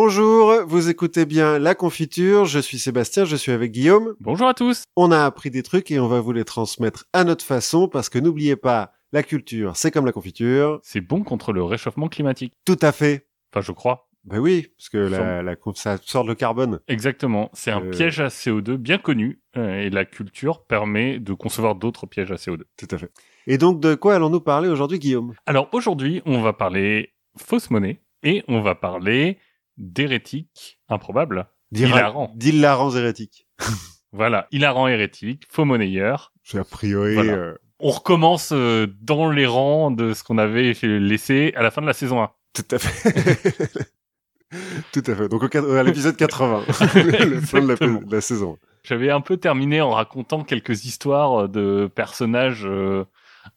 Bonjour, vous écoutez bien La Confiture, je suis Sébastien, je suis avec Guillaume. Bonjour à tous. On a appris des trucs et on va vous les transmettre à notre façon parce que n'oubliez pas, la culture, c'est comme la confiture. C'est bon contre le réchauffement climatique. Tout à fait. Enfin, je crois. Ben oui, parce que la, la, ça sort le carbone. Exactement. C'est un Euh. piège à CO2 bien connu euh, et la culture permet de concevoir d'autres pièges à CO2. Tout à fait. Et donc, de quoi allons-nous parler aujourd'hui, Guillaume? Alors aujourd'hui, on va parler fausse monnaie et on va parler d'hérétique improbable. Hilarant. D'hilarants hérétiques. Voilà, hilarant hérétique, faux monnayeur. C'est a priori... Voilà. euh, On recommence euh, dans les rangs de ce qu'on avait laissé à la fin de la saison 1. Tout à fait. Tout à fait. Donc au à l'épisode 80, le fin de la, Exactement. de la saison. J'avais un peu terminé en racontant quelques histoires de personnages euh,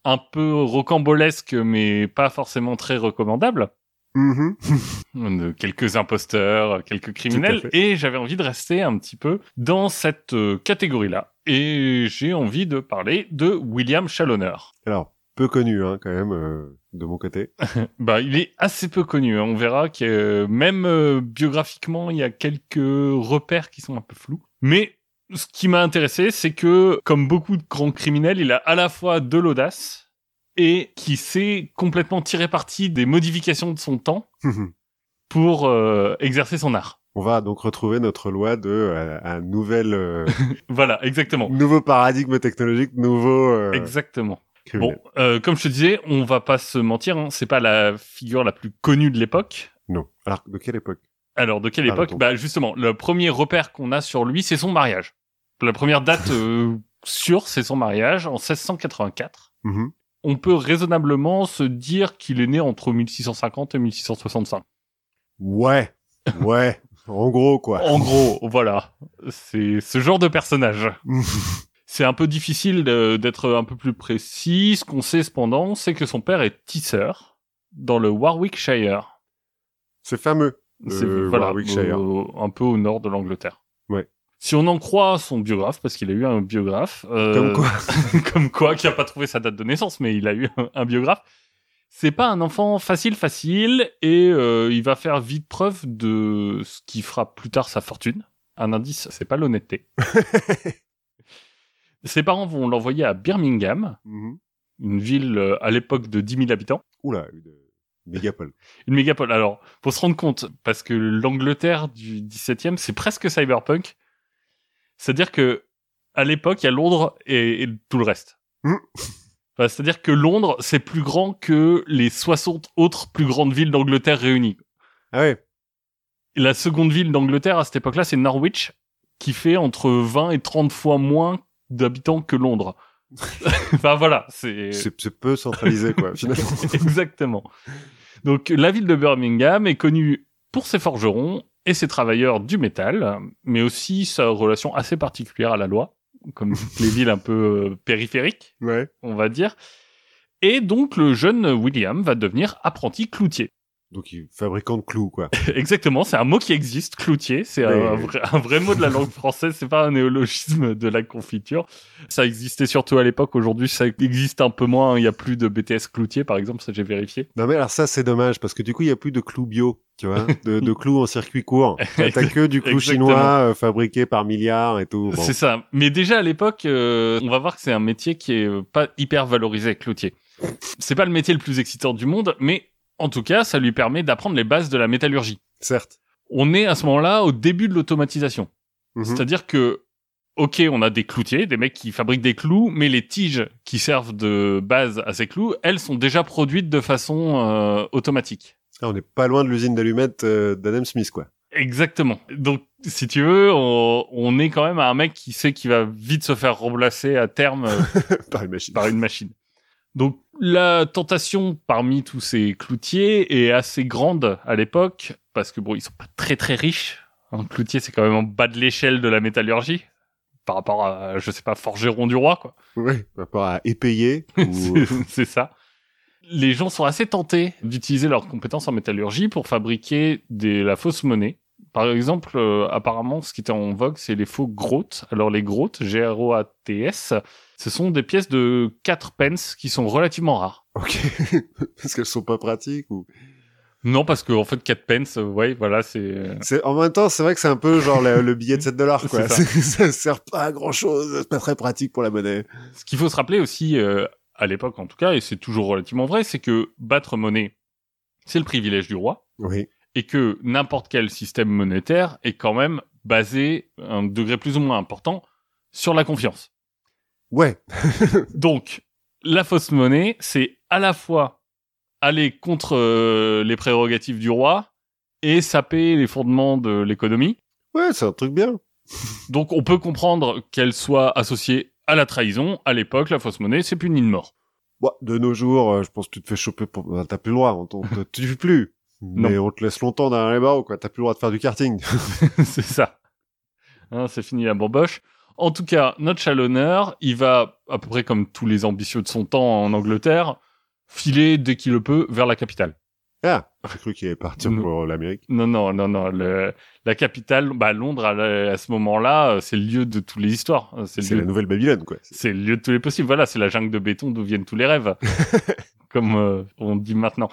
un peu rocambolesques, mais pas forcément très recommandables. Mhm. De quelques imposteurs, quelques criminels. Et j'avais envie de rester un petit peu dans cette euh, catégorie-là. Et j'ai envie de parler de William Challoner. Alors, peu connu, hein, quand même, euh, de mon côté. Bah, il est assez peu connu. hein. On verra que euh, même euh, biographiquement, il y a quelques repères qui sont un peu flous. Mais ce qui m'a intéressé, c'est que, comme beaucoup de grands criminels, il a à la fois de l'audace et qui sait complètement tirer parti des modifications de son temps pour euh, exercer son art. On va donc retrouver notre loi de euh, un nouvel, euh, Voilà, exactement. nouveau paradigme technologique, nouveau Exactement. criminel. Bon, comme je te disais, on va pas se mentir, hein, c'est pas la figure la plus connue de l'époque. Non. Alors, de quelle époque? Alors, de quelle époque? Bah justement, le premier repère qu'on a sur lui, c'est son mariage. La première date sûre, c'est son mariage en 1684. Mhm. On peut raisonnablement se dire qu'il est né entre 1650 et 1665. Ouais. Ouais. en gros, quoi. En gros, voilà, c'est ce genre de personnage. C'est un peu difficile d'être un peu plus précis. Ce qu'on sait cependant, c'est que son père est tisseur dans le Warwickshire. C'est fameux. Le voilà, Warwickshire. au- un peu au nord de l'Angleterre. Si on en croit son biographe, parce qu'il a eu un biographe, euh, Comme quoi comme quoi, qui a pas trouvé sa date de naissance, mais il a eu un, un biographe. C'est pas un enfant facile, facile, et euh, il va faire vite preuve de ce qui fera plus tard sa fortune. Un indice, c'est pas l'honnêteté. Ses parents vont l'envoyer à Birmingham, Mhm. une ville euh, à l'époque de 10 000 habitants. Oula, une mégapole. Une mégapole. Alors, faut se rendre compte, parce que l'Angleterre du 17e, c'est presque cyberpunk. C'est-à-dire que, à l'époque, il y a Londres et, et tout le reste. Mm. Enfin, C'est-à-dire que Londres, c'est plus grand que les 60 autres plus grandes villes d'Angleterre réunies. Ah ouais. La seconde ville d'Angleterre à cette époque-là, c'est Norwich, qui fait entre 20 et 30 fois moins d'habitants que Londres. enfin voilà, c'est... C'est c'est peu centralisé, quoi, finalement. Exactement. Donc la ville de Birmingham est connue pour ses forgerons et ses travailleurs du métal, mais aussi sa relation assez particulière à la loi, comme toutes les villes un peu euh, périphériques, Ouais. on va dire. Et donc le jeune William va devenir apprenti cloutier. Donc, il- fabricant de clous, quoi. Exactement, c'est un mot qui existe, cloutier, c'est un, Mais- un vrai, un vrai mot de la langue française, c'est pas un néologisme de la confiture. Ça existait surtout à l'époque, aujourd'hui ça existe un peu moins, il y a plus de BTS cloutier par exemple, ça j'ai vérifié. Non mais alors ça c'est dommage parce que du coup il y a plus de clous bio, tu vois, de, de clous en circuit court. T'as que du clou Exactement. chinois euh, fabriqué par milliards et tout. Bon. C'est ça. Mais déjà à l'époque, euh, on va voir que c'est un métier qui est euh, pas hyper valorisé, cloutier. C'est pas le métier le plus excitant du monde, mais en tout cas, ça lui permet d'apprendre les bases de la métallurgie. Certes. On est à ce moment-là au début de l'automatisation. Mhm. C'est-à-dire que, ok, on a des cloutiers, des mecs qui fabriquent des clous, mais les tiges qui servent de base à ces clous, elles sont déjà produites de façon euh, automatique. Ah, on n'est pas loin de l'usine d'allumettes euh, d'Adam Smith quoi. Exactement. Donc, si tu veux, on, on est quand même à un mec qui sait qu'il va vite se faire remplacer à terme euh, par une machine. par une machine. Donc, la tentation parmi tous ces cloutiers est assez grande à l'époque, parce que bon, ils sont pas très très riches. Un cloutier, c'est quand même en bas de l'échelle de la métallurgie, par rapport à, je sais pas, forgeron du roi, quoi. Oui, par rapport à épayer ou C'est- ça. Les gens sont assez tentés d'utiliser leurs compétences en métallurgie pour fabriquer des, la fausse monnaie. Par exemple, euh, apparemment, ce qui était en vogue, c'est les faux grottes. Alors, les grottes, G-R-O-A-T-S, ce sont des pièces de 4 pence qui sont relativement rares. Ok. Parce qu'elles sont pas pratiques ou? Non, parce que en fait, 4 pence, euh, ouais, voilà, c'est. euh, C'est en même temps, c'est vrai que c'est un peu genre le, le billet de 7 dollars quoi. C'est ça. sert pas à grand chose, c'est pas très pratique pour la monnaie. Ce qu'il faut se rappeler aussi, euh, à l'époque en tout cas, et c'est toujours relativement vrai, c'est que battre monnaie, c'est le privilège du roi, Oui. et que n'importe quel système monétaire est quand même basé, à un degré plus ou moins important, sur la confiance. Ouais. Donc, la fausse monnaie, c'est à la fois aller contre euh, les prérogatives du roi et saper les fondements de l'économie. Ouais, c'est un truc bien. Donc, on peut comprendre qu'elle soit associée à la trahison. À l'époque, la fausse monnaie, c'est puni de mort. Bon, de nos jours, euh, je pense que tu te fais choper pour... bah, T'as plus le droit, on, te tue plus. Mais on te laisse longtemps derrière les barreaux, quoi. T'as plus le droit de faire du karting. c'est ça. Hein, c'est fini la bamboche. En tout cas, notre chalonneur, il va, à peu près comme tous les ambitieux de son temps en Angleterre, filer dès qu'il le peut vers la capitale. ah, j'ai cru qu'il allait partir pour l'Amérique. Non, non, non, non. le- la capitale, bah, Londres, à, ce moment-là, c'est le lieu de toutes les histoires. C'est la nouvelle Babylone, quoi. c'est le lieu de tous les possibles. Voilà, c'est la jungle de béton d'où viennent tous les rêves. comme euh, on dit maintenant.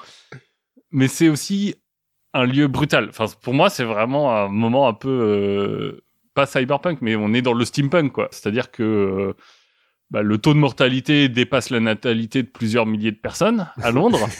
Mais c'est aussi un lieu brutal. Enfin, pour moi, c'est vraiment un moment un peu euh, pas cyberpunk, mais on est dans le steampunk, quoi. C'est-à-dire que euh, bah, le taux de mortalité dépasse la natalité de plusieurs milliers de personnes à Londres.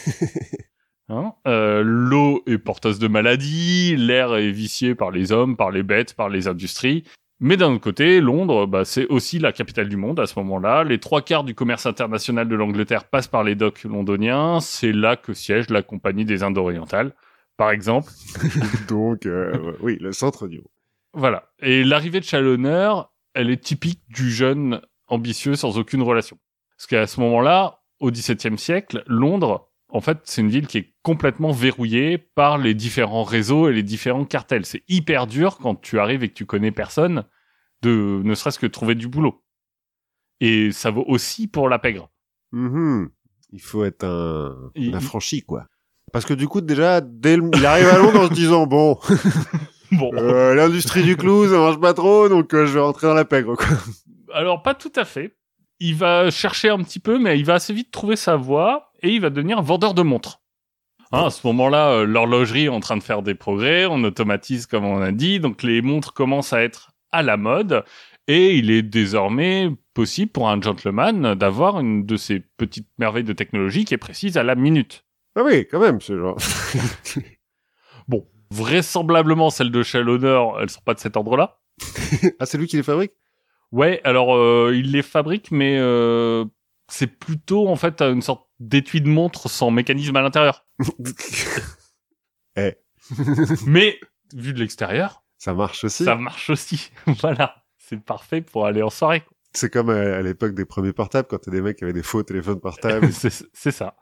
Hein Euh, L'eau est porteuse de maladies, l'air est vicié par les hommes, par les bêtes, par les industries. Mais d'un autre côté, Londres, bah, c'est aussi la capitale du monde à ce moment-là. Les trois quarts du commerce international de l'Angleterre passent par les docks londoniens. C'est là que siège la Compagnie des Indes orientales, par exemple. Donc, euh, oui, le centre du monde. Voilà. Et l'arrivée de Chalonneur, elle est typique du jeune ambitieux sans aucune relation. Parce qu'à ce moment-là, au XVIIe siècle, Londres, en fait, c'est une ville qui est complètement verrouillée par les différents réseaux et les différents cartels. C'est hyper dur quand tu arrives et que tu connais personne de ne serait-ce que trouver du boulot. Et ça vaut aussi pour la pègre. Mhm. Il faut être un, Il- un affranchi, quoi. Parce que du coup, déjà, dès le... il arrive à Londres en se disant, bon, Bon, euh, l'industrie du clou, ça marche pas trop, donc euh, je vais rentrer dans la pègre, quoi. alors pas tout à fait. Il va chercher un petit peu, mais il va assez vite trouver sa voie et il va devenir vendeur de montres. Hein, à ce moment-là, euh, l'horlogerie est en train de faire des progrès, on automatise comme on a dit, donc les montres commencent à être à la mode et il est désormais possible pour un gentleman d'avoir une de ces petites merveilles de technologie qui est précise à la minute. Ah oui, quand même, c'est genre... Bon, vraisemblablement celles de Chalonneur, elles sont pas de cet ordre-là. ah, c'est lui qui les fabrique? Ouais, alors euh, il les fabrique, mais euh, c'est plutôt en fait une sorte d'étui de montre sans mécanisme à l'intérieur. Eh, Mais vu de l'extérieur, ça marche aussi. ça marche aussi. voilà, c'est parfait pour aller en soirée. C'est comme à, à l'époque des premiers portables, quand t'as des mecs qui avaient des faux téléphones portables. c'est ça.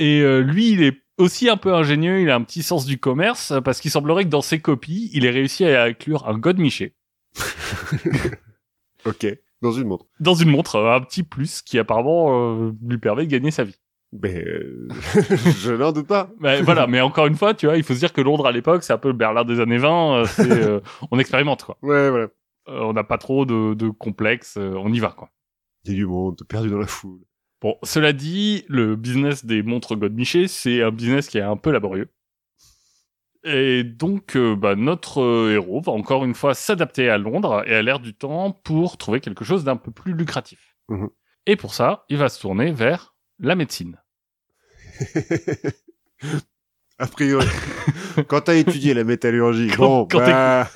Et euh, lui, il est aussi un peu ingénieux. Il a un petit sens du commerce parce qu'il semblerait que dans ses copies, il ait réussi à inclure un godemiché ok, dans une montre. dans une montre, euh, un petit plus qui apparemment euh, lui permet de gagner sa vie. Mais euh, je n'en doute pas. Mais voilà, mais encore une fois, tu vois, il faut se dire que Londres à l'époque, c'est un peu le Berlin des années 20. euh, euh, on expérimente quoi. Ouais, voilà. Euh, on n'a pas trop de, de complexes, euh, on y va quoi. Il y a du monde, perdu dans la foule. Bon, cela dit, le business des montres Godmiché, c'est un business qui est un peu laborieux. Et donc, euh, bah, notre euh, héros va encore une fois s'adapter à Londres et à l'ère du temps pour trouver quelque chose d'un peu plus lucratif. Mhm. Et pour ça, il va se tourner vers la médecine. A priori. quand t'as étudié la métallurgie, Quand- bon, quand bah...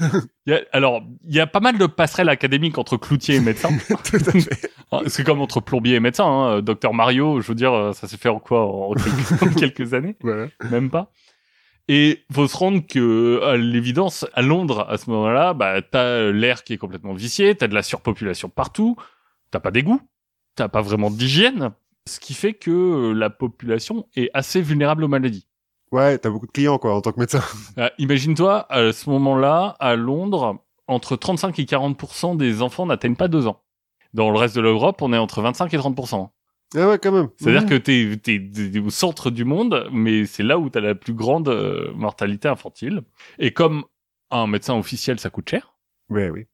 Il y a- alors, il y a pas mal de passerelles académiques entre cloutier et médecin. tout à fait. Ah, C'est comme entre plombier et médecin. Hein. Docteur Mario, je veux dire, euh, ça s'est fait en quoi? En quelques, années? Voilà. Même pas. Et faut se rendre que, à l'évidence, à Londres, à ce moment-là, bah, t'as l'air qui est complètement vicié, t'as de la surpopulation partout, t'as pas d'égout, t'as pas vraiment d'hygiène, ce qui fait que euh, la population est assez vulnérable aux maladies. Ouais, t'as beaucoup de clients, quoi, en tant que médecin. Euh, Imagine-toi, à ce moment-là, à Londres, entre 35 et 40% des enfants n'atteignent pas deux ans. Dans le reste de l'Europe, on est entre 25 et 30%. Ah ouais, quand même. C'est-à-dire Mhm. que t'es, t'es au centre du monde, mais c'est là où t'as la plus grande euh, mortalité infantile. Et comme un médecin officiel, ça coûte cher, Ouais, oui.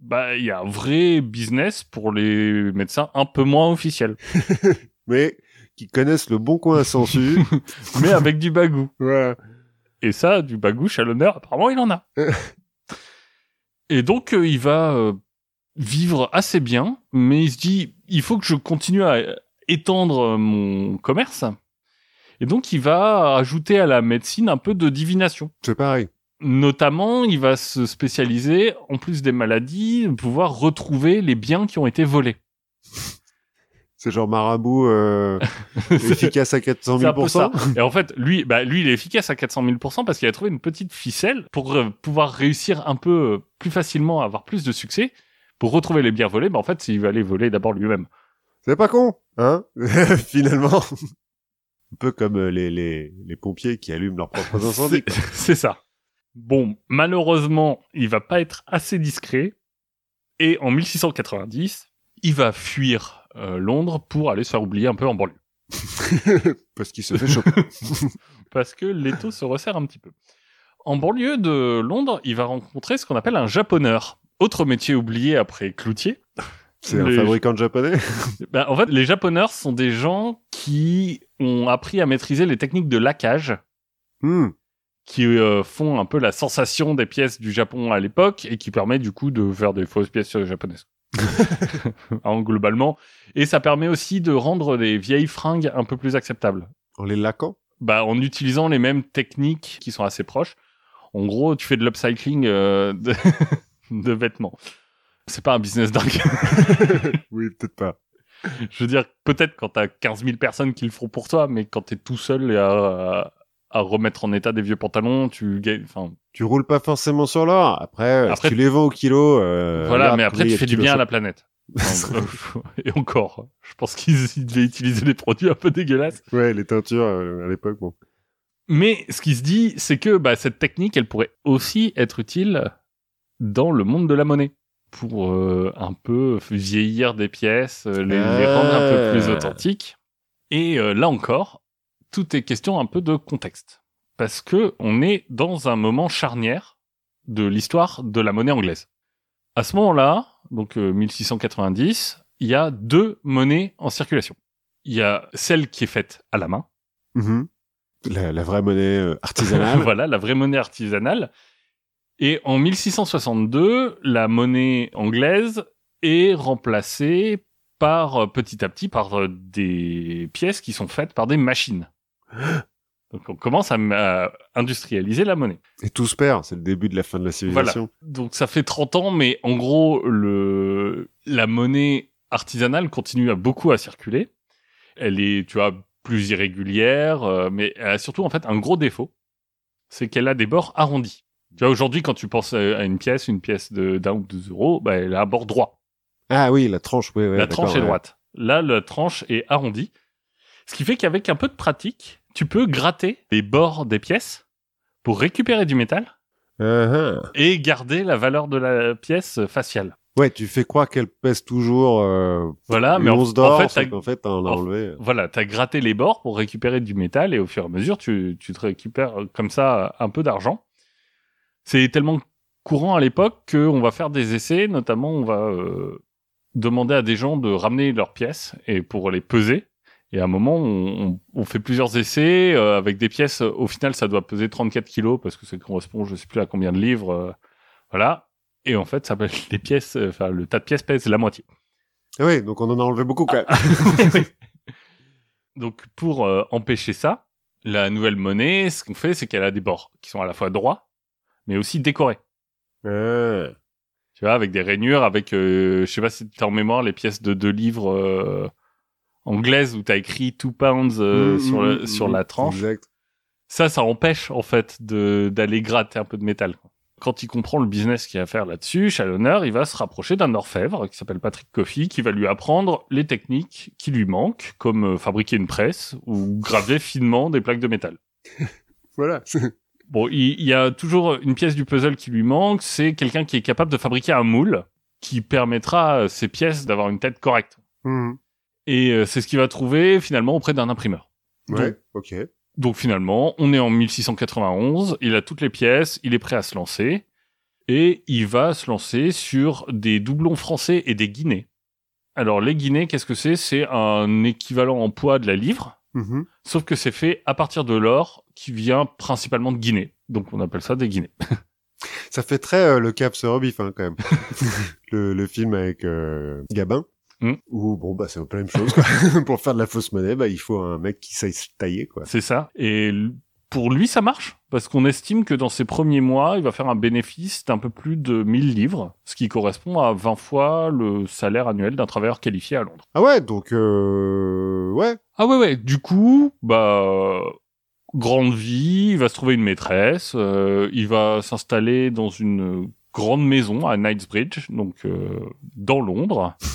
bah il y a un vrai business pour les médecins un peu moins officiels. Mais qui connaissent le bon coin à Sansu. mais avec du bagou. voilà. Et ça, du bagouche à l'honneur, apparemment, il en a. et donc, euh, il va euh, vivre assez bien, mais il se dit, il faut que je continue à étendre mon commerce. Et donc, il va ajouter à la médecine un peu de divination. C'est pareil. Notamment, il va se spécialiser, en plus des maladies, pouvoir retrouver les biens qui ont été volés. C'est genre marabout euh, efficace à 400 C'est un 000 peu ça. Et en fait, lui, bah, lui, il est efficace à 400 000 parce qu'il a trouvé une petite ficelle pour euh, pouvoir réussir un peu euh, plus facilement, avoir plus de succès. Pour retrouver les biens volés, bah, en fait, il va les voler d'abord lui-même. C'est pas con, hein? Finalement. Un peu comme euh, les, les, les pompiers qui allument leurs propres incendies. C'est ça. Bon, malheureusement, il va pas être assez discret. Et en 1690, il va fuir Londres pour aller se faire oublier un peu en banlieue. Parce qu'il se fait choper. Parce que l'étau se resserre un petit peu. En banlieue de Londres, il va rencontrer ce qu'on appelle un japoneur. Autre métier oublié après cloutier. C'est un fabricant de japonais? Ben, en fait, les japoneurs sont des gens qui ont appris à maîtriser les techniques de laquage Hmm. qui euh, font un peu la sensation des pièces du Japon à l'époque et qui permet du coup de faire des fausses pièces euh, japonaises. en globalement. Et ça permet aussi de rendre des vieilles fringues un peu plus acceptables. En les laquant? Bah, en utilisant les mêmes techniques qui sont assez proches. En gros, tu fais de l'upcycling euh, de... de vêtements. C'est pas un business dingue. Oui, peut-être pas. Je veux dire, peut-être quand t'as 15 000 personnes qui le feront pour toi, mais quand t'es tout seul et à, à remettre en état des vieux pantalons, tu enfin, Tu roules pas forcément sur l'or. Après, Après- si tu les vends au kilo. Euh, voilà, mais après tu fais du bien à la planète. Donc, euh, et encore, je pense qu'ils ils devaient utiliser des produits un peu dégueulasses. Ouais, les teintures euh, à l'époque, bon. Mais ce qui se dit, c'est que bah, cette technique, elle pourrait aussi être utile dans le monde de la monnaie pour euh, un peu vieillir des pièces, euh, les, les rendre un peu plus Ah. authentiques. Et euh, là encore, tout est question un peu de contexte, parce que on est dans un moment charnière de l'histoire de la monnaie anglaise. À ce moment-là, donc euh, 1690, il y a deux monnaies en circulation. Il y a celle qui est faite à la main, Mhm. La, la vraie monnaie euh, artisanale. voilà, la vraie monnaie artisanale. Et en 1662, la monnaie anglaise est remplacée par euh, petit à petit par euh, des pièces qui sont faites par des machines. Donc on commence à, à industrialiser la monnaie. Et tout se perd. C'est le début de la fin de la civilisation. Donc ça fait 30 ans, mais en gros, le, la monnaie artisanale continue à beaucoup à circuler. Elle est, tu vois, plus irrégulière, euh, mais elle a surtout en fait un gros défaut, c'est qu'elle a des bords arrondis. Tu vois, aujourd'hui, quand tu penses à une pièce, une pièce de d'un ou deux euros, bah, elle a un bord droit. Ah oui, la tranche, oui, ouais, la tranche est ouais. droite. Là, la tranche est arrondie. Ce qui fait qu'avec un peu de pratique, tu peux gratter les bords des pièces pour récupérer du métal ah. et garder la valeur de la pièce faciale. Ouais, tu fais croire qu'elle pèse toujours euh, Voilà, mais en, l'once d'or, en fait, qu'en fait, en- enlevé. voilà, t'as gratté les bords pour récupérer du métal et au fur et à mesure, tu, tu te récupères euh, comme ça un peu d'argent. C'est tellement courant à l'époque qu'on va faire des essais, notamment on va euh, demander à des gens de ramener leurs pièces et pour les peser. Et à un moment, on, on- on fait plusieurs essais euh, avec des pièces. Au final, ça doit peser 34 kilos parce que ça correspond, je sais plus à combien de livres. euh, voilà. Et en fait, ça, les pièces, euh, enfin, le tas de pièces pèse la moitié. Ah oui, donc on en a enlevé beaucoup quand Ah. Donc pour euh, empêcher ça, la nouvelle monnaie, ce qu'on fait, c'est qu'elle a des bords qui sont à la fois droits, mais aussi décorés. Ah. Tu vois, avec des rainures, avec, euh, je sais pas si tu as en mémoire les pièces de deux livres euh, anglaises où tu as écrit two pounds euh, Mmh, sur, le- mmh, sur la tranche. Exact. Ça, ça empêche en fait de d'aller gratter un peu de métal. Quand il comprend le business qu'il y a à faire là-dessus, Challoner, il va se rapprocher d'un orfèvre qui s'appelle Patrick Coffey, qui va lui apprendre les techniques qui lui manquent, comme euh, fabriquer une presse ou graver finement des plaques de métal. Voilà. Bon, il, il y a toujours une pièce du puzzle qui lui manque, c'est quelqu'un qui est capable de fabriquer un moule qui permettra à ces pièces d'avoir une tête correcte. Et euh, c'est ce qu'il va trouver finalement auprès d'un imprimeur. Ouais, ok. Donc finalement, on est en 1691, il a toutes les pièces, il est prêt à se lancer, et il va se lancer sur des doublons français et des guinées Alors, les guinées, qu'est-ce que c'est? C'est un équivalent en poids de la livre, Mhm. sauf que c'est fait à partir de l'or qui vient principalement de Guinée. Donc, on appelle ça des guinées. Ça fait très euh, le Cap sur Bif, hein, quand même. le, le film avec euh, Gabin. Mm. Où, bon, bah, c'est un peu la même chose, quoi. Pour faire de la fausse monnaie, bah, il faut un mec qui sait se tailler, quoi. C'est ça. Et pour lui, ça marche, parce qu'on estime que dans ses premiers mois, il va faire un bénéfice d'un peu plus de 1000 livres, ce qui correspond à 20 fois le salaire annuel d'un travailleur qualifié à Londres. Ah ouais, donc, euh, ouais. Ah ouais, ouais. Du coup, bah, grande vie, il va se trouver une maîtresse, euh, il va s'installer dans une grande maison à Knightsbridge, donc euh, dans Londres.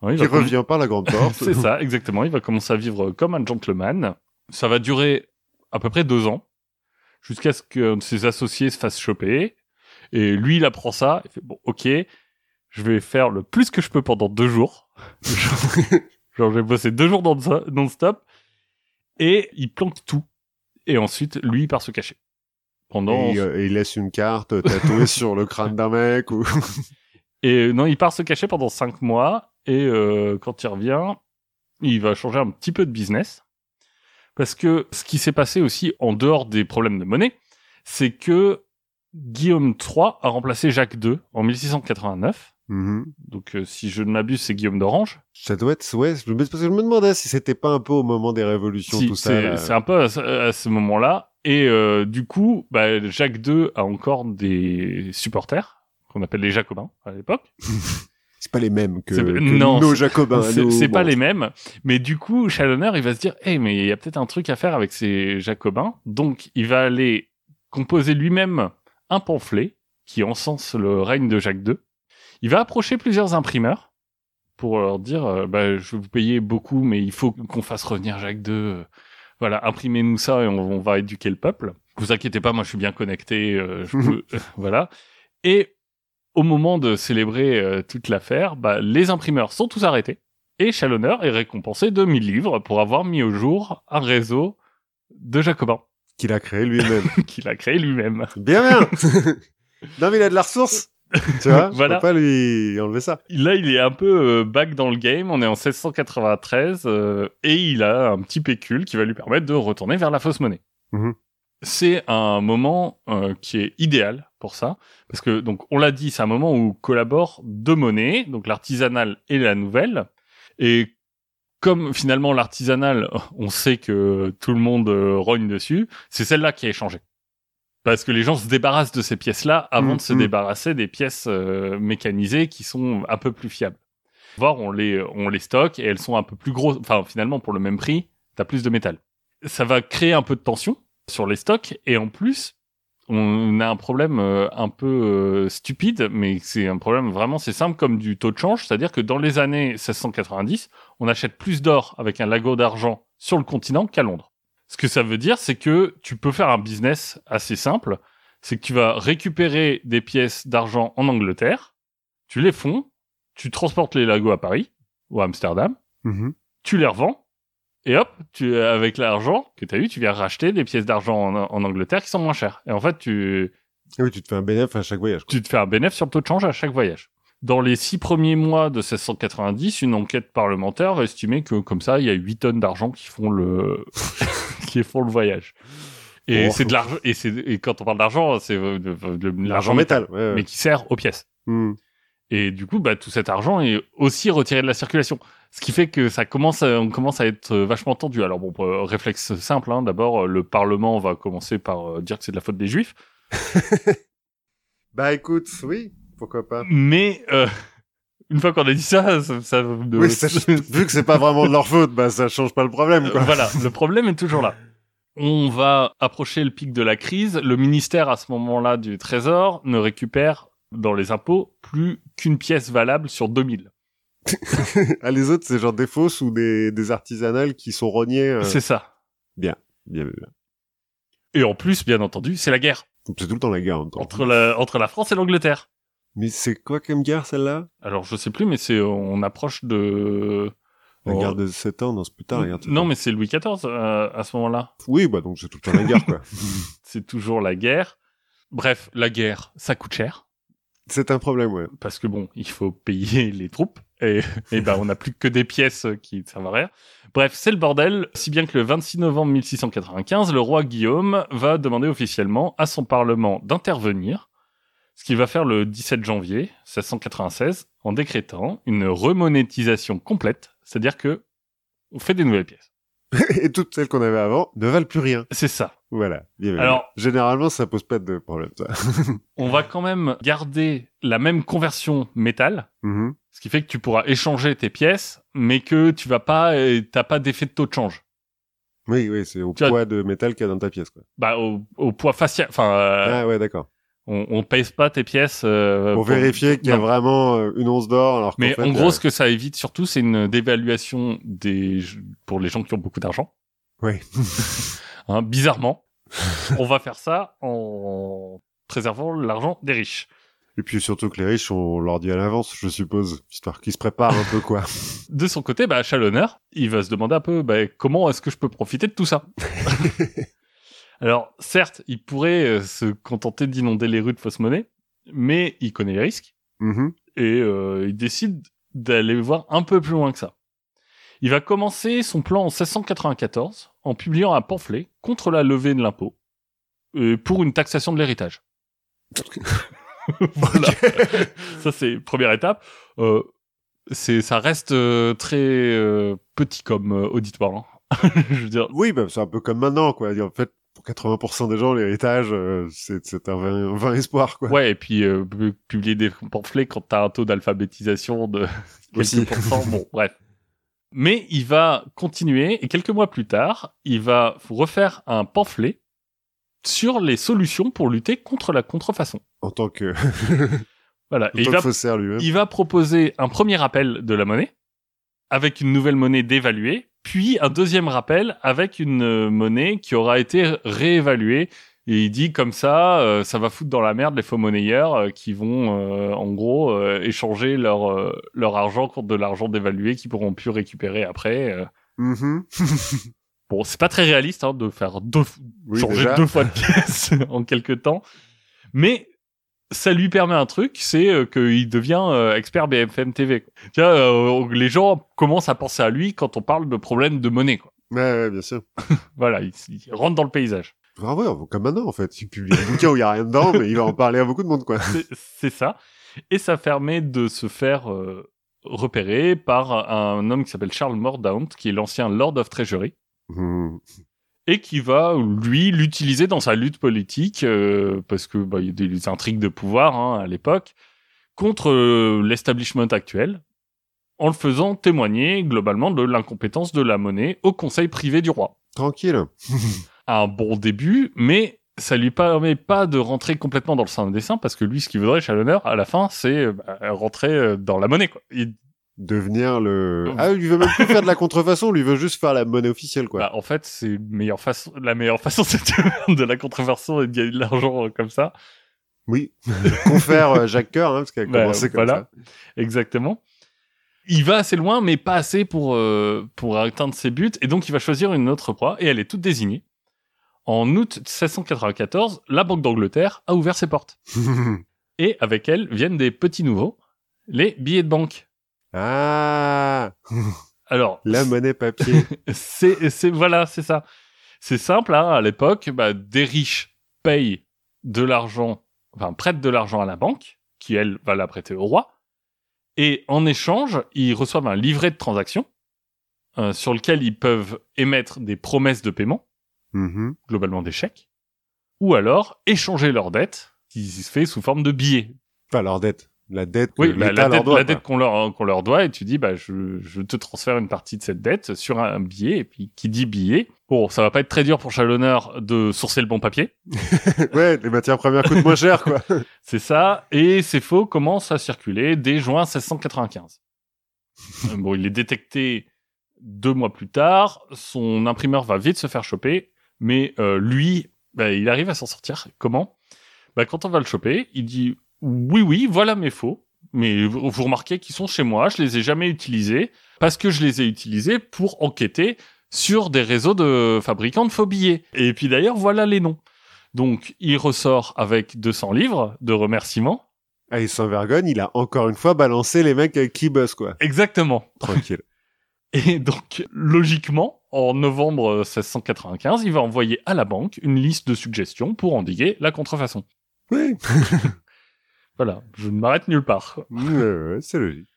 Ouais, il revient par la grande porte. C'est ça, exactement. Il va commencer à vivre comme un gentleman. Ça va durer à peu près deux ans, jusqu'à ce qu'un de ses associés se fasse choper. Et lui, il apprend ça. Il fait, bon, ok, je vais faire le plus que je peux pendant deux jours. Genre, vais bosser deux jours non- non-stop. Et il planque tout. Et ensuite, lui, il part se cacher. Pendant... Et, euh, et il laisse une carte tatouée sur le crâne d'un mec ou... Et euh, non, il part se cacher pendant cinq mois et euh, quand il revient, il va changer un petit peu de business. Parce que ce qui s'est passé aussi en dehors des problèmes de monnaie, c'est que Guillaume III a remplacé Jacques II en 1689. Mhm. Donc euh, si je ne m'abuse, c'est Guillaume d'Orange. Ça doit être, ouais, je me, parce que je me demandais si c'était pas un peu au moment des révolutions, Si, tout ça. c'est un peu à ce moment-là. Et euh, du coup, bah, Jacques II a encore des supporters qu'on appelle les Jacobins à l'époque. C'est pas les mêmes que, non, nos Jacobins. C'est pas les mêmes, mais du coup, Challoner, il va se dire, hey, mais il y a peut-être un truc à faire avec ces Jacobins. Donc, il va aller composer lui-même un pamphlet qui encense le règne de Jacques II. Il va approcher plusieurs imprimeurs pour leur dire, euh, bah, je vais vous payer beaucoup, mais il faut qu'on fasse revenir Jacques II. Euh, Voilà, imprimez-nous ça et on, on va éduquer le peuple. Vous inquiétez pas, moi je suis bien connecté. euh, je peux- voilà. Et au moment de célébrer euh, toute l'affaire, bah, les imprimeurs sont tous arrêtés et Challoner est récompensé de 1000 livres pour avoir mis au jour un réseau de Jacobins Qu'il a créé lui-même. qu'il a créé lui-même. bien, bien. non, mais il a de la ressource. Tu vois? Voilà. Je peux pas lui enlever ça. Là, il est un peu euh, back dans le game. On est en 1693 euh, et il a un petit pécule qui va lui permettre de retourner vers la fausse monnaie. Mhm. C'est un moment euh, qui est idéal pour ça parce que donc on l'a dit, c'est un moment où collaborent deux monnaies, donc l'artisanale et la nouvelle. Et comme finalement l'artisanale, on sait que tout le monde euh, rogne dessus, c'est celle-là qui a échangé. Parce que les gens se débarrassent de ces pièces-là avant Mm, de se mm. débarrasser des pièces euh, mécanisées qui sont un peu plus fiables. Voir, on les, on les stocke et elles sont un peu plus grosses. Enfin, finalement, pour le même prix, t'as plus de métal. Ça va créer un peu de tension sur les stocks et en plus, on a un problème euh, un peu euh, stupide, mais c'est un problème vraiment, c'est simple comme du taux de change, c'est-à-dire que dans les années 1690, on achète plus d'or avec un lago d'argent sur le continent qu'à Londres. Ce que ça veut dire, c'est que tu peux faire un business assez simple, c'est que tu vas récupérer des pièces d'argent en Angleterre, tu les fonds, tu transportes les lagos à Paris ou à Amsterdam, Mhm. tu les revends, et hop, tu, avec l'argent que tu as eu, tu viens racheter des pièces d'argent en, en Angleterre qui sont moins chères. Et en fait, tu, Ah Oui, tu te fais un bénéfice à chaque voyage. quoi. tu te fais un bénéfice sur le taux de change à chaque voyage. Dans les six premiers mois de 1690, une enquête parlementaire estimer que comme ça, il y a 8 tonnes d'argent qui font le qui font le voyage. Et Oh. c'est de l'argent et quand on parle d'argent, c'est euh, de, de- de l'argent métal. ouais, ouais. mais qui sert aux pièces. Mhm. Et du coup, bah, tout cet argent est aussi retiré de la circulation. Ce qui fait que ça commence à, on commence à être euh, vachement tendu. Alors bon, euh, réflexe simple, hein. d'abord, le Parlement va commencer par dire que c'est de la faute des Juifs. Bah écoute, oui, pourquoi pas? Mais euh, une fois qu'on a dit ça, ça, ça ne- Oui, ça- vu que c'est pas vraiment de leur faute, bah ça change pas le problème, Euh, quoi. voilà, le problème est toujours là. On va approcher le pic de la crise. Le ministère, à ce moment-là, du Trésor ne récupère dans les impôts plus qu'une pièce valable sur 2000. ah, les autres, c'est genre des fausses ou des, des artisanales qui sont rognées. euh, C'est ça. Bien, bien, bien. Et en plus, bien entendu, c'est la guerre C'est tout le temps la guerre en même temps. entre la, entre la France et l'Angleterre. Mais c'est quoi comme guerre celle-là? Alors, je sais plus, mais c'est, on approche de... La guerre de 7 ans, non, c'est plus tard, la guerre non, mais c'est Louis XIV euh, à ce moment-là. Oui, bah donc c'est tout le temps la guerre, quoi. C'est toujours la guerre. Bref, la guerre, ça coûte cher. C'est un problème, ouais. parce que bon, il faut payer les troupes et, et ben on n'a plus que des pièces qui ne servent à rien. Bref, c'est le bordel, si bien que le 26 novembre 1695, le roi Guillaume va demander officiellement à son parlement d'intervenir, ce qu'il va faire le 17 janvier 1696 en décrétant une remonétisation complète, c'est-à-dire que on fait des nouvelles pièces. Et toutes celles qu'on avait avant ne valent plus rien. C'est ça. Voilà. Alors- généralement, ça pose pas de problème, ça. On va quand même garder la même conversion métal, Mhm. ce qui fait que tu pourras échanger tes pièces, mais que tu vas pas, euh, t'as pas d'effet de taux de change. Oui, oui, c'est au Tu poids de métal qu'il y a dans ta pièce, quoi. Bah au, au poids facial, enfin, euh, ah ouais, d'accord. On, on pèse pas tes pièces euh, Pour vérifier qu'il y a vraiment euh, une once d'or, Mais fait, en gros, euh, ce que ça évite surtout, c'est une dévaluation des pour les gens qui ont beaucoup d'argent. Ouais. Hein, bizarrement, on va faire ça en préservant l'argent des riches. Et puis surtout que les riches, on leur dit à l'avance, je suppose, histoire qu'ils se préparent un peu, quoi. De son côté, bah, Chalonneur, il va se demander un peu bah, comment est-ce que je peux profiter de tout ça? Alors, certes, il pourrait euh, se contenter d'inonder les rues de fausse monnaie, mais il connaît les risques Mhm. et euh, il décide d'aller voir un peu plus loin que ça. Il va commencer son plan en 1694 en publiant un pamphlet contre la levée de l'impôt euh, pour une taxation de l'héritage. voilà. ça c'est première étape. Euh, c'est ça reste euh, très euh, petit comme auditoire. hein. Je veux dire, Oui, bah, c'est un peu comme maintenant, quoi. En fait, pour 80% des gens, l'héritage, euh, c'est un vain, vain espoir, quoi. ouais, et puis euh, pu- publier des pamphlets quand t'as un taux d'alphabétisation de quelques pourcents, bon, bref. Mais il va continuer et quelques mois plus tard, il va refaire un pamphlet sur les solutions pour lutter contre la contrefaçon. En tant que, Voilà. en Et il va faussaire il va proposer un premier rappel de la monnaie avec une nouvelle monnaie dévaluée, puis un deuxième rappel avec une euh, monnaie qui aura été réévaluée. Et il dit comme ça, euh, ça va foutre dans la merde les faux monnayeurs euh, qui vont euh, en gros euh, échanger leur euh, leur argent contre de l'argent dévalué qu'ils pourront plus récupérer après. euh. Mhm. Bon, c'est pas très réaliste hein, de faire deux, Oui, changer déjà. deux fois de pièce en quelques temps. Mais ça lui permet un truc, c'est euh, qu'il devient euh, expert BFM TV. quoi. Tu vois, euh, les gens commencent à penser à lui quand on parle de problèmes de monnaie. Quoi. Ouais, ouais, bien sûr. Voilà, il, il rentre dans le paysage. Ah ouais, comme maintenant, en fait. Il publie un bouquin où il y a rien dedans, mais il va en parler à beaucoup de monde, quoi. C'est ça. Et ça permet de se faire repérer par un homme qui s'appelle Charles Mordaunt, qui est l'ancien Lord of Treasury. Mhm. Et qui va lui l'utiliser dans sa lutte politique euh, parce que bah, il y a des intrigues de pouvoir hein, à l'époque contre euh, l'establishment actuel en le faisant témoigner globalement de l'incompétence de la monnaie au conseil privé du roi. Tranquille. Un bon début, mais ça lui permet pas de rentrer complètement dans le sein des parce que lui, ce qu'il voudrait, Chalonneur, à la fin, c'est euh, bah, rentrer dans la monnaie. Quoi. Il- Devenir le... Oh. Ah, il veut même plus faire de la contrefaçon, lui veut juste faire la monnaie officielle, quoi. bah, en fait, c'est meilleure façon, la meilleure façon, c'est de de la contrefaçon et de gagner de l'argent euh, comme ça. Oui. Confère euh, Jacques Coeur, hein, parce qu'elle a Bah, commencé comme voilà. Exactement. Il va assez loin, mais pas assez pour, euh, pour atteindre ses buts, et donc il va choisir une autre proie, et elle est toute désignée. En août 1694, la Banque d'Angleterre a ouvert ses portes. ça. Et avec elle viennent des petits nouveaux, les billets de banque. Ah Alors, La monnaie papier. c'est, c'est, voilà, c'est ça. C'est simple, hein, à l'époque, bah, des riches payent de l'argent, enfin, prêtent de l'argent à la banque, qui, elle, va la prêter au roi. Et en échange, ils reçoivent un livret de transaction, euh, sur lequel ils peuvent émettre des promesses de paiement, Mhm. globalement des chèques, ou alors échanger leur dette, qui se fait sous forme de billets. Pas leur dette. La dette Oui, bah, la dette, doit, la quoi. dette qu'on leur, qu'on leur doit, et tu dis, bah, je, je te transfère une partie de cette dette sur un, billet, et puis qui dit billet, bon, ça va pas être très dur pour Chalonneur de sourcer le bon papier, ouais, les matières premières coûtent moins cher, quoi. c'est ça, et ces faux commencent à circuler dès juin 1695. Euh, bon, il est détecté deux mois plus tard, son imprimeur va vite se faire choper, mais euh, lui, bah, il arrive à s'en sortir. Comment? Bah, Quand on va le choper, il dit oui, oui, voilà mes faux, mais vous remarquez qu'ils sont chez moi, je les ai jamais utilisés, parce que je les ai utilisés pour enquêter sur des réseaux de fabricants de faux billets. Et puis d'ailleurs, voilà les noms. Donc, il ressort avec 200 livres de remerciements, Ah, et sans vergogne, il a encore une fois balancé les mecs avec qui il bosse, quoi. Exactement. Tranquille. Et donc, logiquement, en novembre 1695, il va envoyer à la banque une liste de suggestions pour endiguer la contrefaçon. oui. Voilà, je ne m'arrête nulle part. C'est logique.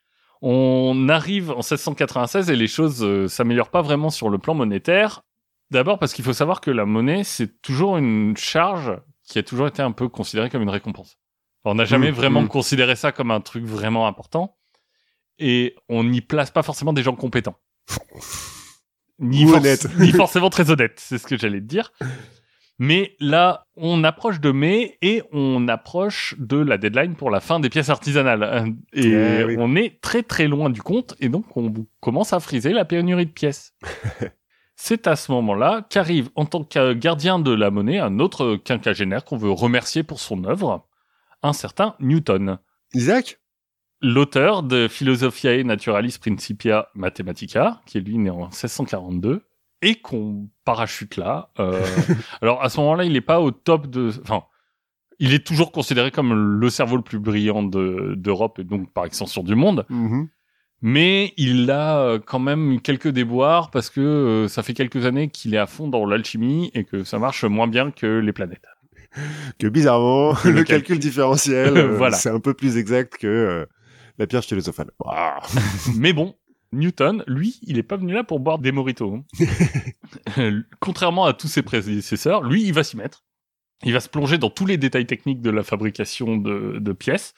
On arrive en 1696 et les choses euh, s'améliorent pas vraiment sur le plan monétaire. D'abord parce qu'il faut savoir que la monnaie, c'est toujours une charge qui a toujours été un peu considérée comme une récompense. On n'a jamais Mmh, vraiment mmh. considéré ça comme un truc vraiment important. Et on n'y place pas forcément des gens compétents. Ni, Ou honnêtes. ni forcément très honnêtes, c'est ce que j'allais te dire. Mais là, on approche de mai et on approche de la deadline pour la fin des pièces artisanales. Euh, Et Eh oui. on est très très loin du compte et donc on commence à friser la pénurie de pièces. C'est à ce moment-là qu'arrive en tant que gardien de la monnaie un autre quinquagénaire qu'on veut remercier pour son œuvre, un certain Newton, Isaac? L'auteur de Philosophiae Naturalis Principia Mathematica, qui est lui né en 1642, et qu'on parachute là. euh, alors à ce moment-là, il n'est pas au top de... Enfin, il est toujours considéré comme le cerveau le plus brillant de- d'Europe et donc par extension du monde. Mhm. Mais il a euh, quand même quelques déboires parce que euh, ça fait quelques années qu'il est à fond dans l'alchimie et que ça marche moins bien que les planètes. Que bizarrement, Le le, calcul. calcul différentiel, euh, Voilà. c'est un peu plus exact que la pierre philosophale. Mais bon, Newton, lui, il est pas venu là pour boire des mojitos. hein. Contrairement à tous ses prédécesseurs, lui, il va s'y mettre. Il va se plonger dans tous les détails techniques de la fabrication de, de pièces.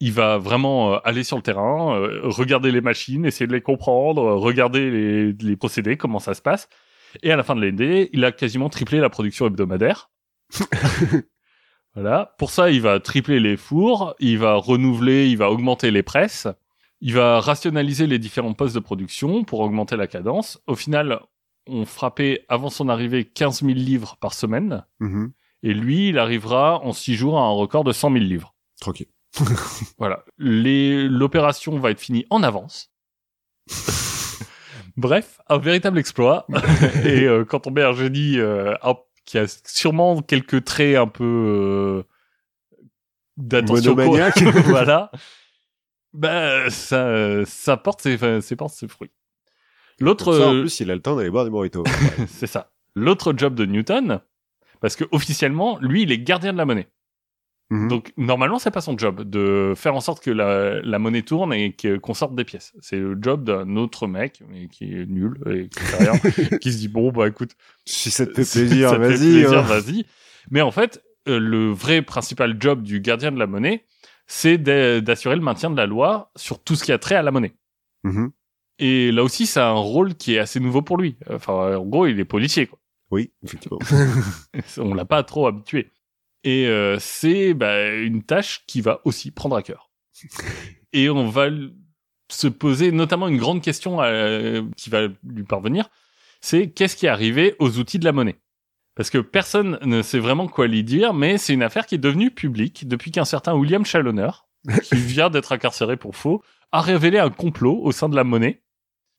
Il va vraiment euh, aller sur le terrain, euh, regarder les machines, essayer de les comprendre, euh, regarder les, les procédés, comment ça se passe. Et à la fin de l'année, il a quasiment triplé la production hebdomadaire. voilà. Pour ça, il va tripler les fours, il va renouveler, il va augmenter les presses. Il va rationaliser les différents postes de production pour augmenter la cadence. Au final, on frappait avant son arrivée 15 000 livres par semaine. Mhm. Et lui, il arrivera en 6 jours à un record de 100 000 livres. Tranquille. Voilà. L'opération va être finie en avance. Bref, un véritable exploit. Et euh, quand on met un génie euh, qui a sûrement quelques traits un peu euh, d'attention, voilà, bah ça, ça porte ses, enfin, ça porte ses fruits. L'autre, en euh, plus, il a le temps d'aller boire des moritos. c'est ça. L'autre job de Newton, parce que officiellement, lui, il est gardien de la monnaie. Mhm. Donc normalement, c'est pas son job de faire en sorte que la, la monnaie tourne et qu'on sorte des pièces. C'est le job d'un autre mec mais qui est nul et qui fait rien, qui se dit bon bah écoute, si ça te fait plaisir, vas-y. plaisir, hein. vas-y. Mais en fait, euh, le vrai principal job du gardien de la monnaie, c'est d'a- d'assurer le maintien de la loi sur tout ce qui a trait à la monnaie. Mhm. Et là aussi, c'est un rôle qui est assez nouveau pour lui. Enfin, en gros, il est policier. Quoi. Oui, effectivement. On l'a pas trop habitué. Et euh, c'est bah, une tâche qui va aussi prendre à cœur. Et on va se poser notamment une grande question euh, qui va lui parvenir, c'est qu'est-ce qui est arrivé aux outils de la monnaie? Parce que personne ne sait vraiment quoi lui dire, mais c'est une affaire qui est devenue publique depuis qu'un certain William Challoner, qui vient d'être incarcéré pour faux, a révélé un complot au sein de la monnaie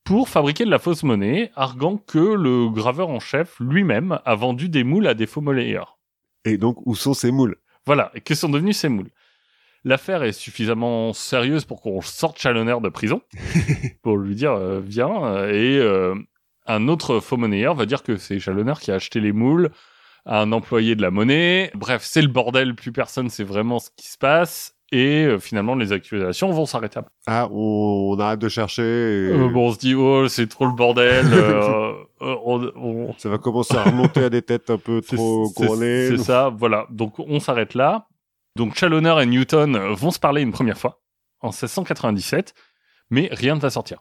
pour fabriquer de la fausse monnaie, arguant que le graveur en chef lui-même a vendu des moules à des faux monnayeurs. Et donc, où sont ces moules? Voilà, et que sont devenus ces moules? L'affaire est suffisamment sérieuse pour qu'on sorte Challoner de prison, pour lui dire euh, viens, euh, et euh, un autre faux monnayeur va dire que c'est Challoner qui a acheté les moules à un employé de la monnaie. Bref, c'est le bordel, plus personne sait vraiment ce qui se passe, et euh, finalement les accusations vont s'arrêter. Ah, on, on arrête de chercher. et Euh, bon, on se dit oh c'est trop le bordel, euh, on- on, Ça va commencer à remonter à des têtes un peu trop couronnées. C'est ça, voilà. Donc on s'arrête là. Donc Challoner et Newton vont se parler une première fois en 1697, mais rien ne va sortir.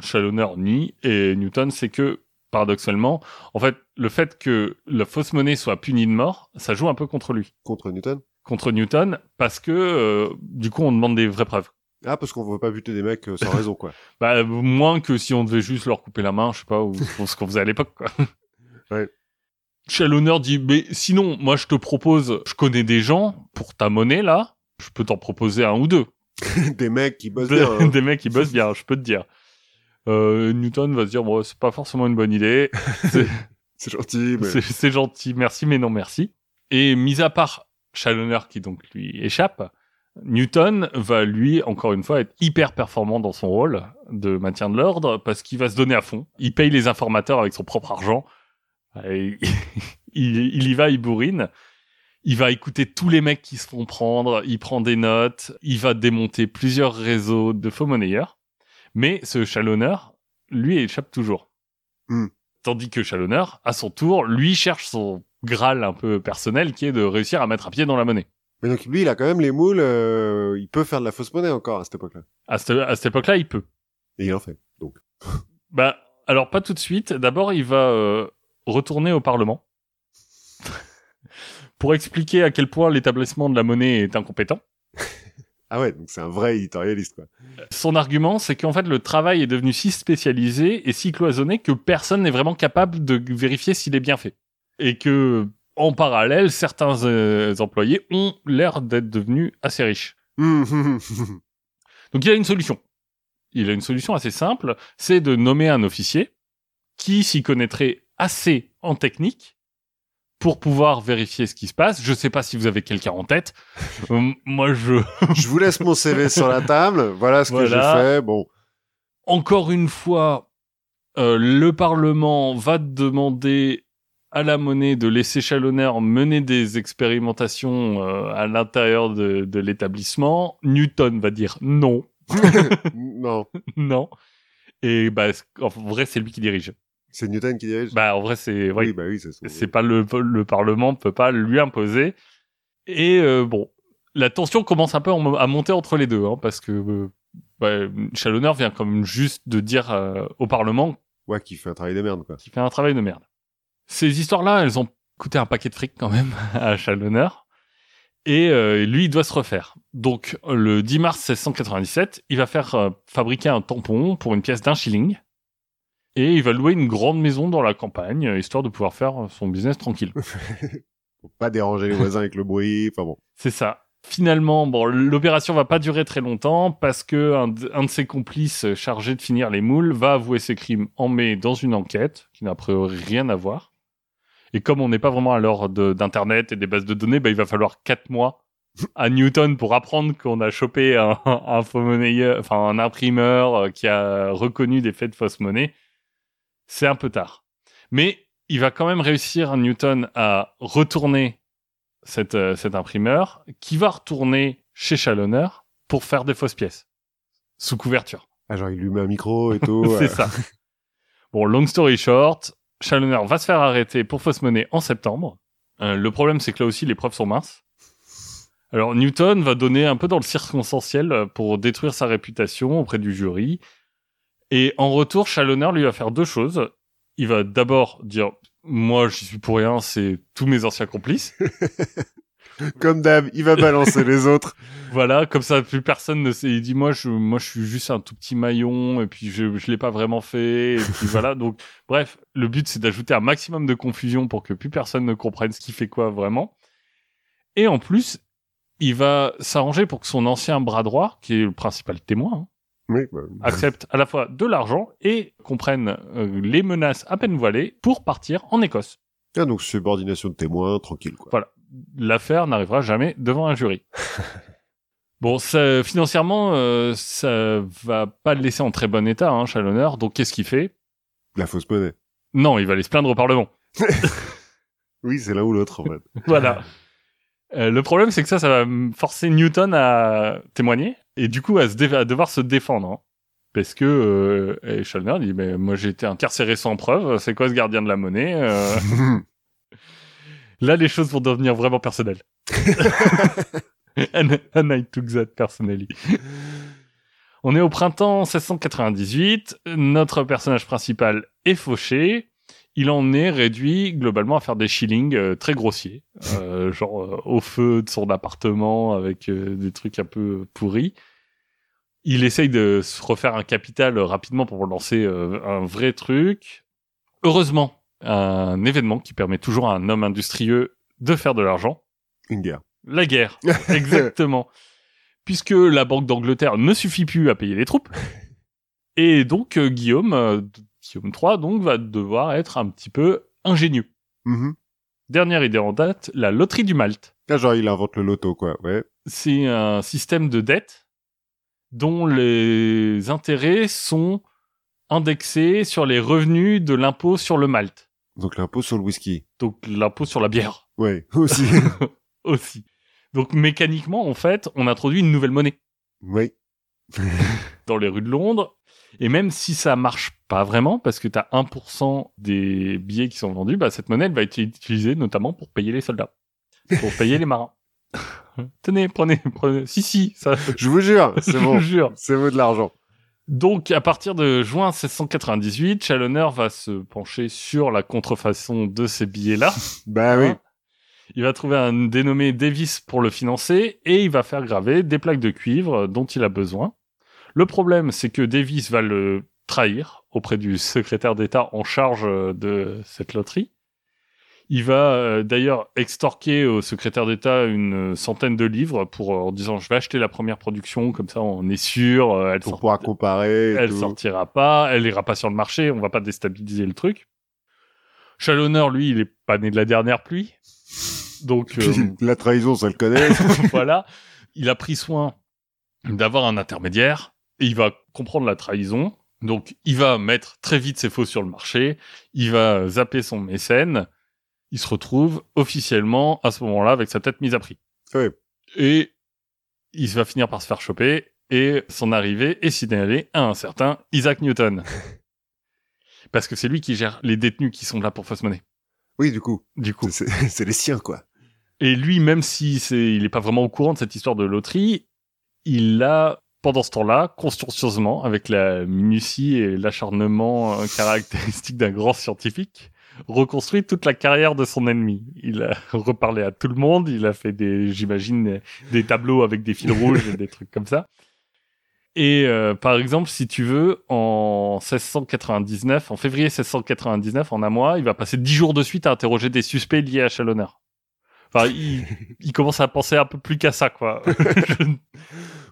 Challoner nie et Newton c'est que paradoxalement, en fait, le fait que la fausse monnaie soit punie de mort, ça joue un peu contre lui, Contre Newton contre Newton, parce que euh, du coup on demande des vraies preuves. Ah, parce qu'on veut pas buter des mecs euh, sans raison, quoi. Bah, moins que si on devait juste leur couper la main, je sais pas, ou, ou ce qu'on faisait à l'époque, quoi. Ouais. Challoner dit, mais sinon, moi, je te propose, je connais des gens pour ta monnaie, là, je peux t'en proposer un ou deux. des mecs qui bossent bien. hein. des mecs qui bossent bien, je peux te dire. Euh, Newton va se dire, bon, c'est pas forcément une bonne idée. C'est- gentil, mais... C'est c'est gentil, merci, mais non merci. Et mis à part Challoner qui donc lui échappe, Newton va lui, encore une fois, être hyper performant dans son rôle de maintien de l'ordre parce qu'il va se donner à fond. Il paye les informateurs avec son propre argent. Et il, il y va, il bourrine. Il va écouter tous les mecs qui se font prendre. Il prend des notes. Il va démonter plusieurs réseaux de faux monnayeurs. Mais ce chalonneur, lui, échappe toujours. Hmm. Tandis que Chalonneur, à son tour, lui cherche son graal un peu personnel qui est de réussir à mettre un pied dans la monnaie. Mais donc lui, il a quand même les moules, euh, il peut faire de la fausse monnaie encore à cette époque-là. À cette, à cette époque-là, il peut. Et il en fait. Donc. Bah, alors pas tout de suite. D'abord, il va euh, retourner au Parlement pour expliquer à quel point l'établissement de la monnaie est incompétent. Ah ouais, donc c'est un vrai éditorialiste, quoi. Son argument, c'est qu'en fait, le travail est devenu si spécialisé et si cloisonné que personne n'est vraiment capable de vérifier s'il est bien fait. Et que, en parallèle, certains euh, employés ont l'air d'être devenus assez riches. Donc il a une solution. Il a une solution assez simple, c'est de nommer un officier qui s'y connaîtrait assez en technique pour pouvoir vérifier ce qui se passe. Je sais pas si vous avez quelqu'un en tête. Euh, moi, je je vous laisse mon CV sur la table. Voilà ce que j'ai fait. Bon. encore une fois, euh, le Parlement va demander à la monnaie de laisser Chalonneur mener des expérimentations euh, à l'intérieur de, de l'établissement. Newton va dire non, non. non. Et bah, en vrai, c'est lui qui dirige. C'est Newton qui dirige? Bah, en vrai, c'est oui, oui, bah oui, c'est pas le le Parlement peut pas lui imposer. Et euh, bon, la tension commence un peu à monter entre les deux, hein, parce que euh, bah, Chalonneur vient comme juste de dire euh, au Parlement Ouais, qui fait un travail de merde, quoi. qui fait un travail de merde. Ces histoires-là, elles ont coûté un paquet de fric quand même à Chalonneur. Et euh, lui, il doit se refaire. Donc, le 10 mars 1697, il va faire fabriquer un tampon pour une pièce d'un shilling. Et il va louer une grande maison dans la campagne, euh, histoire de pouvoir faire son business tranquille. Faut pas déranger les voisins avec le bruit. Enfin bon. C'est ça. Finalement, bon, l'opération va pas durer très longtemps parce que un, de- un de ses complices euh, chargé de finir les moules va avouer ses crimes en mai dans une enquête qui n'a a priori rien à voir. Et comme on n'est pas vraiment à l'heure de- d'internet et des bases de données, bah, il va falloir quatre mois à Newton pour apprendre qu'on a chopé un, un faux monnayeur, enfin un imprimeur euh, qui a reconnu des faits de fausse monnaie. C'est un peu tard. Mais il va quand même réussir, Newton, à retourner cet, euh, cet imprimeur qui va retourner chez Chalonneur pour faire des fausses pièces. Sous couverture. Ah, genre, il lui met un micro et tout. C'est euh, ça. Bon, long story short, Chalonneur va se faire arrêter pour fausse monnaie en septembre. Euh, le problème, c'est que là aussi, les preuves sont minces. Alors, Newton va donner un peu dans le circonstanciel pour détruire sa réputation auprès du jury. Et en retour, Chalonneur lui va faire deux choses. Il va d'abord dire, moi, j'y suis pour rien, c'est tous mes anciens complices. Comme d'hab, il va balancer les autres. Voilà, comme ça, plus personne ne sait. Il dit, moi, je, moi, je suis juste un tout petit maillon, et puis je, je l'ai pas vraiment fait, et puis voilà. Donc, bref, le but, c'est d'ajouter un maximum de confusion pour que plus personne ne comprenne ce qui fait quoi vraiment. Et en plus, il va s'arranger pour que son ancien bras droit, qui est le principal témoin, hein, Oui, bah, accepte à la fois de l'argent et comprenne euh, les menaces à peine voilées pour partir en Écosse. ah, donc subordination de témoins, tranquille, quoi. Voilà. L'affaire n'arrivera jamais devant un jury. bon, ça, financièrement, euh, ça va pas le laisser en très bon état, hein, Chalonneur. Donc, qu'est-ce qu'il fait? La fausse monnaie. Non, il va aller se plaindre au Parlement. Oui, c'est l'un ou l'autre, en fait. Voilà. Euh, le problème, c'est que ça, ça va forcer Newton à témoigner et du coup à, se dé- à devoir se défendre. hein. Parce que euh, et Chalonneur dit, mais moi j'ai été incarcéré sans preuve, c'est quoi ce gardien de la monnaie Euh, Là, les choses vont devenir vraiment personnelles. and, and I took that personally. On est au printemps 1698. Notre personnage principal est fauché. Il en est réduit globalement à faire des shillings euh, très grossiers, euh, genre euh, au feu de son appartement avec des trucs un peu pourris. Il essaye de se refaire un capital euh, rapidement pour lancer euh, un vrai truc. Heureusement, un événement qui permet toujours à un homme industrieux de faire de l'argent. Une guerre. La guerre, exactement. Puisque la Banque d'Angleterre ne suffit plus à payer les troupes. Et donc, euh, Guillaume, euh, Guillaume III, donc, va devoir être un petit peu ingénieux. Mhm. Dernière idée en date, la loterie du Malte. Ah, genre, il invente le loto, quoi, ouais. C'est un système de dette dont les intérêts sont indexés sur les revenus de l'impôt sur le malt. Donc l'impôt sur le whisky. Donc l'impôt sur la bière Ouais, aussi. aussi. Donc mécaniquement, en fait, on introduit une nouvelle monnaie oui. dans les rues de Londres. Et même si ça marche pas vraiment, parce que tu as 1% des billets qui sont vendus, bah, cette monnaie elle va être utilisée notamment pour payer les soldats, pour payer les marins. Tenez, prenez, prenez. Si, si, ça. Je vous jure, c'est Je bon. vous jure. C'est vous de l'argent. Donc, à partir de juin 1698, Challoner va se pencher sur la contrefaçon de ces billets-là. Bah oui. Hein. Il va trouver un dénommé Davis pour le financer et il va faire graver des plaques de cuivre dont il a besoin. Le problème, c'est que Davis va le trahir auprès du secrétaire d'État en charge de cette loterie. Il va euh, d'ailleurs extorquer au secrétaire d'État une centaine de livres pour euh, en disant je vais acheter la première production comme ça on est sûr euh, elle Pour sort- pouvoir comparer. elle tout. sortira pas, elle ira pas sur le marché, on va pas déstabiliser le truc. Challoner, lui, il est pas né de la dernière pluie. Donc euh, La trahison, ça le connaît. voilà, il a pris soin d'avoir un intermédiaire et il va comprendre la trahison. Donc il va mettre très vite ses faux sur le marché, il va zapper son mécène, il se retrouve officiellement à ce moment-là avec sa tête mise à prix. Et il va finir par se faire choper et son arrivée est signalée à un certain Isaac Newton. Parce que c'est lui qui gère les détenus qui sont là pour fausse monnaie. Oui, du coup. Du coup. C'est- les siens, quoi. Et lui, même si c'est, il est pas vraiment au courant de cette histoire de loterie, il a, pendant ce temps-là, consciencieusement, avec la minutie et l'acharnement euh, caractéristique d'un grand scientifique, reconstruit toute la carrière de son ennemi. Il a reparlé à tout le monde, il a fait des, j'imagine, des tableaux avec des fils rouges et des trucs comme ça. Et euh, par exemple, si tu veux, en 1699, en février 1699, en un mois, il va passer dix jours de suite à interroger des suspects liés à Challoner. Enfin, il, il commence à penser un peu plus qu'à ça, quoi.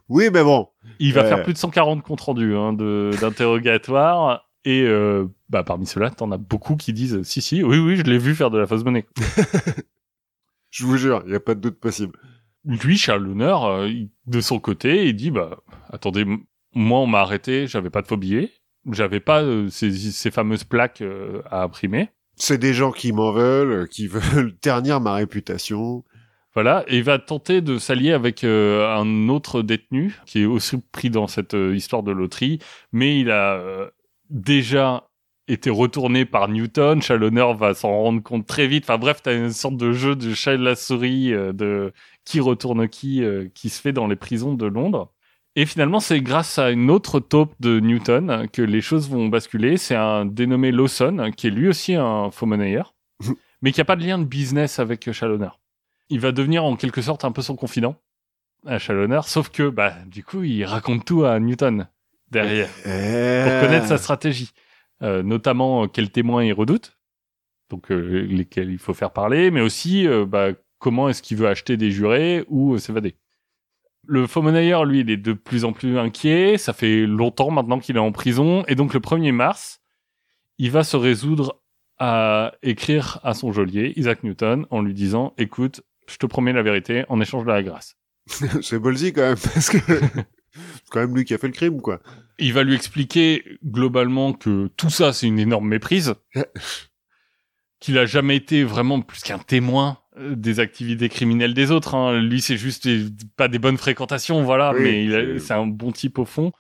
Oui, mais bon. il va faire plus de 140 comptes rendus hein, d'interrogatoire. Et euh, bah, parmi ceux-là, t'en as beaucoup qui disent si si, oui oui, je l'ai vu faire de la fausse monnaie. Je vous jure, il n'y a pas de doute possible. Lui, Charles Luner, euh, de son côté, il dit bah attendez, moi on m'a arrêté, j'avais pas de faux billets, j'avais pas euh, ces, ces fameuses plaques euh, à imprimer. C'est des gens qui m'en veulent, qui veulent ternir ma réputation. Voilà, et il va tenter de s'allier avec euh, un autre détenu qui est aussi pris dans cette euh, histoire de loterie, mais il a euh, déjà été retourné par Newton. Challoner va s'en rendre compte très vite. Enfin bref, t'as une sorte de jeu de chat et de la souris euh, de qui retourne qui euh, qui se fait dans les prisons de Londres. Et finalement, c'est grâce à une autre taupe de Newton que les choses vont basculer. C'est un dénommé Lawson, qui est lui aussi un faux monnayeur, mais qui a pas de lien de business avec Challoner il va devenir en quelque sorte un peu son confident à Challoner, sauf que bah du coup il raconte tout à Newton derrière pour Eh... connaître sa stratégie, Euh, notamment euh, quels témoins il redoute, donc euh, lesquels il faut faire parler, mais aussi euh, bah, comment est-ce qu'il veut acheter des jurés ou euh, s'évader. Le faux monnayeur, lui, il est de plus en plus inquiet. Ça fait longtemps maintenant qu'il est en prison. Et donc, le 1er mars, il va se résoudre à écrire à son geôlier, Isaac Newton, en lui disant, écoute, je te promets la vérité en échange de la grâce. c'est Bolzi quand même, parce que quand même lui qui a fait le crime, quoi. Il va lui expliquer globalement que tout ça, c'est une énorme méprise. qu'il a jamais été vraiment plus qu'un témoin euh, des activités criminelles des autres. hein. Lui, c'est juste des- pas des bonnes fréquentations, voilà, Oui, mais c'est- un bon type au fond.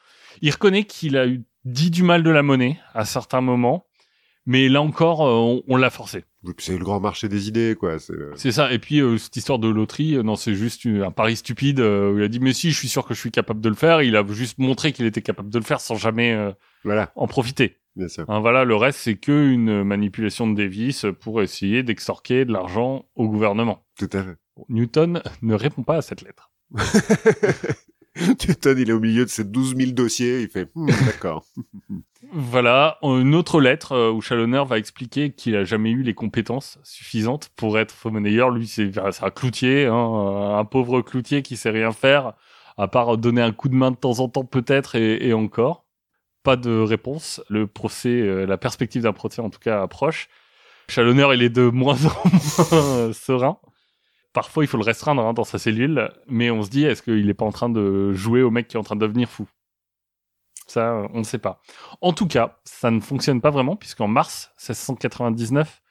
Il reconnaît qu'il a eu dit du mal de la monnaie à certains moments, mais là encore, euh, on, on l'a forcé. C'est le grand marché des idées, quoi. C'est le- ça. Et puis euh, cette histoire de loterie, euh, non, c'est juste un pari stupide. euh, où il a dit mais si, je suis sûr que je suis capable de le faire. Il a juste montré qu'il était capable de le faire sans jamais Voilà, en profiter. bien sûr. Hein, voilà, le reste c'est que une manipulation de Davis pour essayer d'extorquer de l'argent au gouvernement. Tout à fait. Newton ne répond pas à cette lettre. Newton, il est au milieu de ses 12 000 dossiers, il fait Hmm, d'accord. Voilà, une autre lettre euh, où Challoner va expliquer qu'il a jamais eu les compétences suffisantes pour être faux monnayeur. Lui, c'est c'est un cloutier, hein, un pauvre cloutier qui sait rien faire, à part donner un coup de main de temps en temps peut-être et, et encore. Pas de réponse. Le procès, euh, la perspective d'un procès en tout cas approche. Challoner, il est de moins en moins serein. Parfois il faut le restreindre hein, dans sa cellule, mais on se dit est-ce qu'il est pas en train de jouer au mec qui est en train de devenir fou? Ça, on ne sait pas. En tout cas, ça ne fonctionne pas vraiment puisqu'en mars 1699,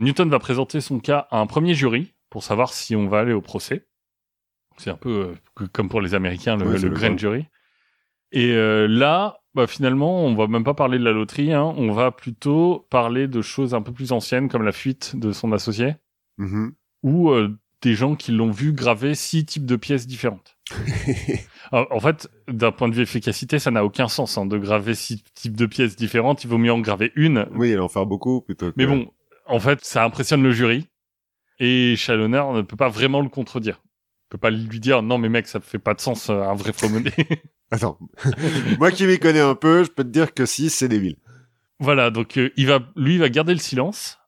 Newton va présenter son cas à un premier jury pour savoir si on va aller au procès. C'est un peu euh, comme pour les Américains, le, grand jury. Et euh, là, bah, finalement, on va même pas parler de la loterie, hein, on va plutôt parler de choses un peu plus anciennes comme la fuite de son associé Mhm. ou euh, des gens qui l'ont vu graver six types de pièces différentes. Alors, en fait, d'un point de vue efficacité, ça n'a aucun sens hein, de graver six types de pièces différentes. Il vaut mieux en graver une. oui, il en faire beaucoup plutôt que... Mais bon, en fait, ça impressionne le jury et Challoner ne peut pas vraiment le contredire. Il peut pas lui dire non mais mec, ça fait pas de sens euh, un vrai faux monnaie. Attends. Moi qui m'y connais un peu, je peux te dire que si, c'est débile. Voilà, donc euh, il va, lui, il va garder le silence.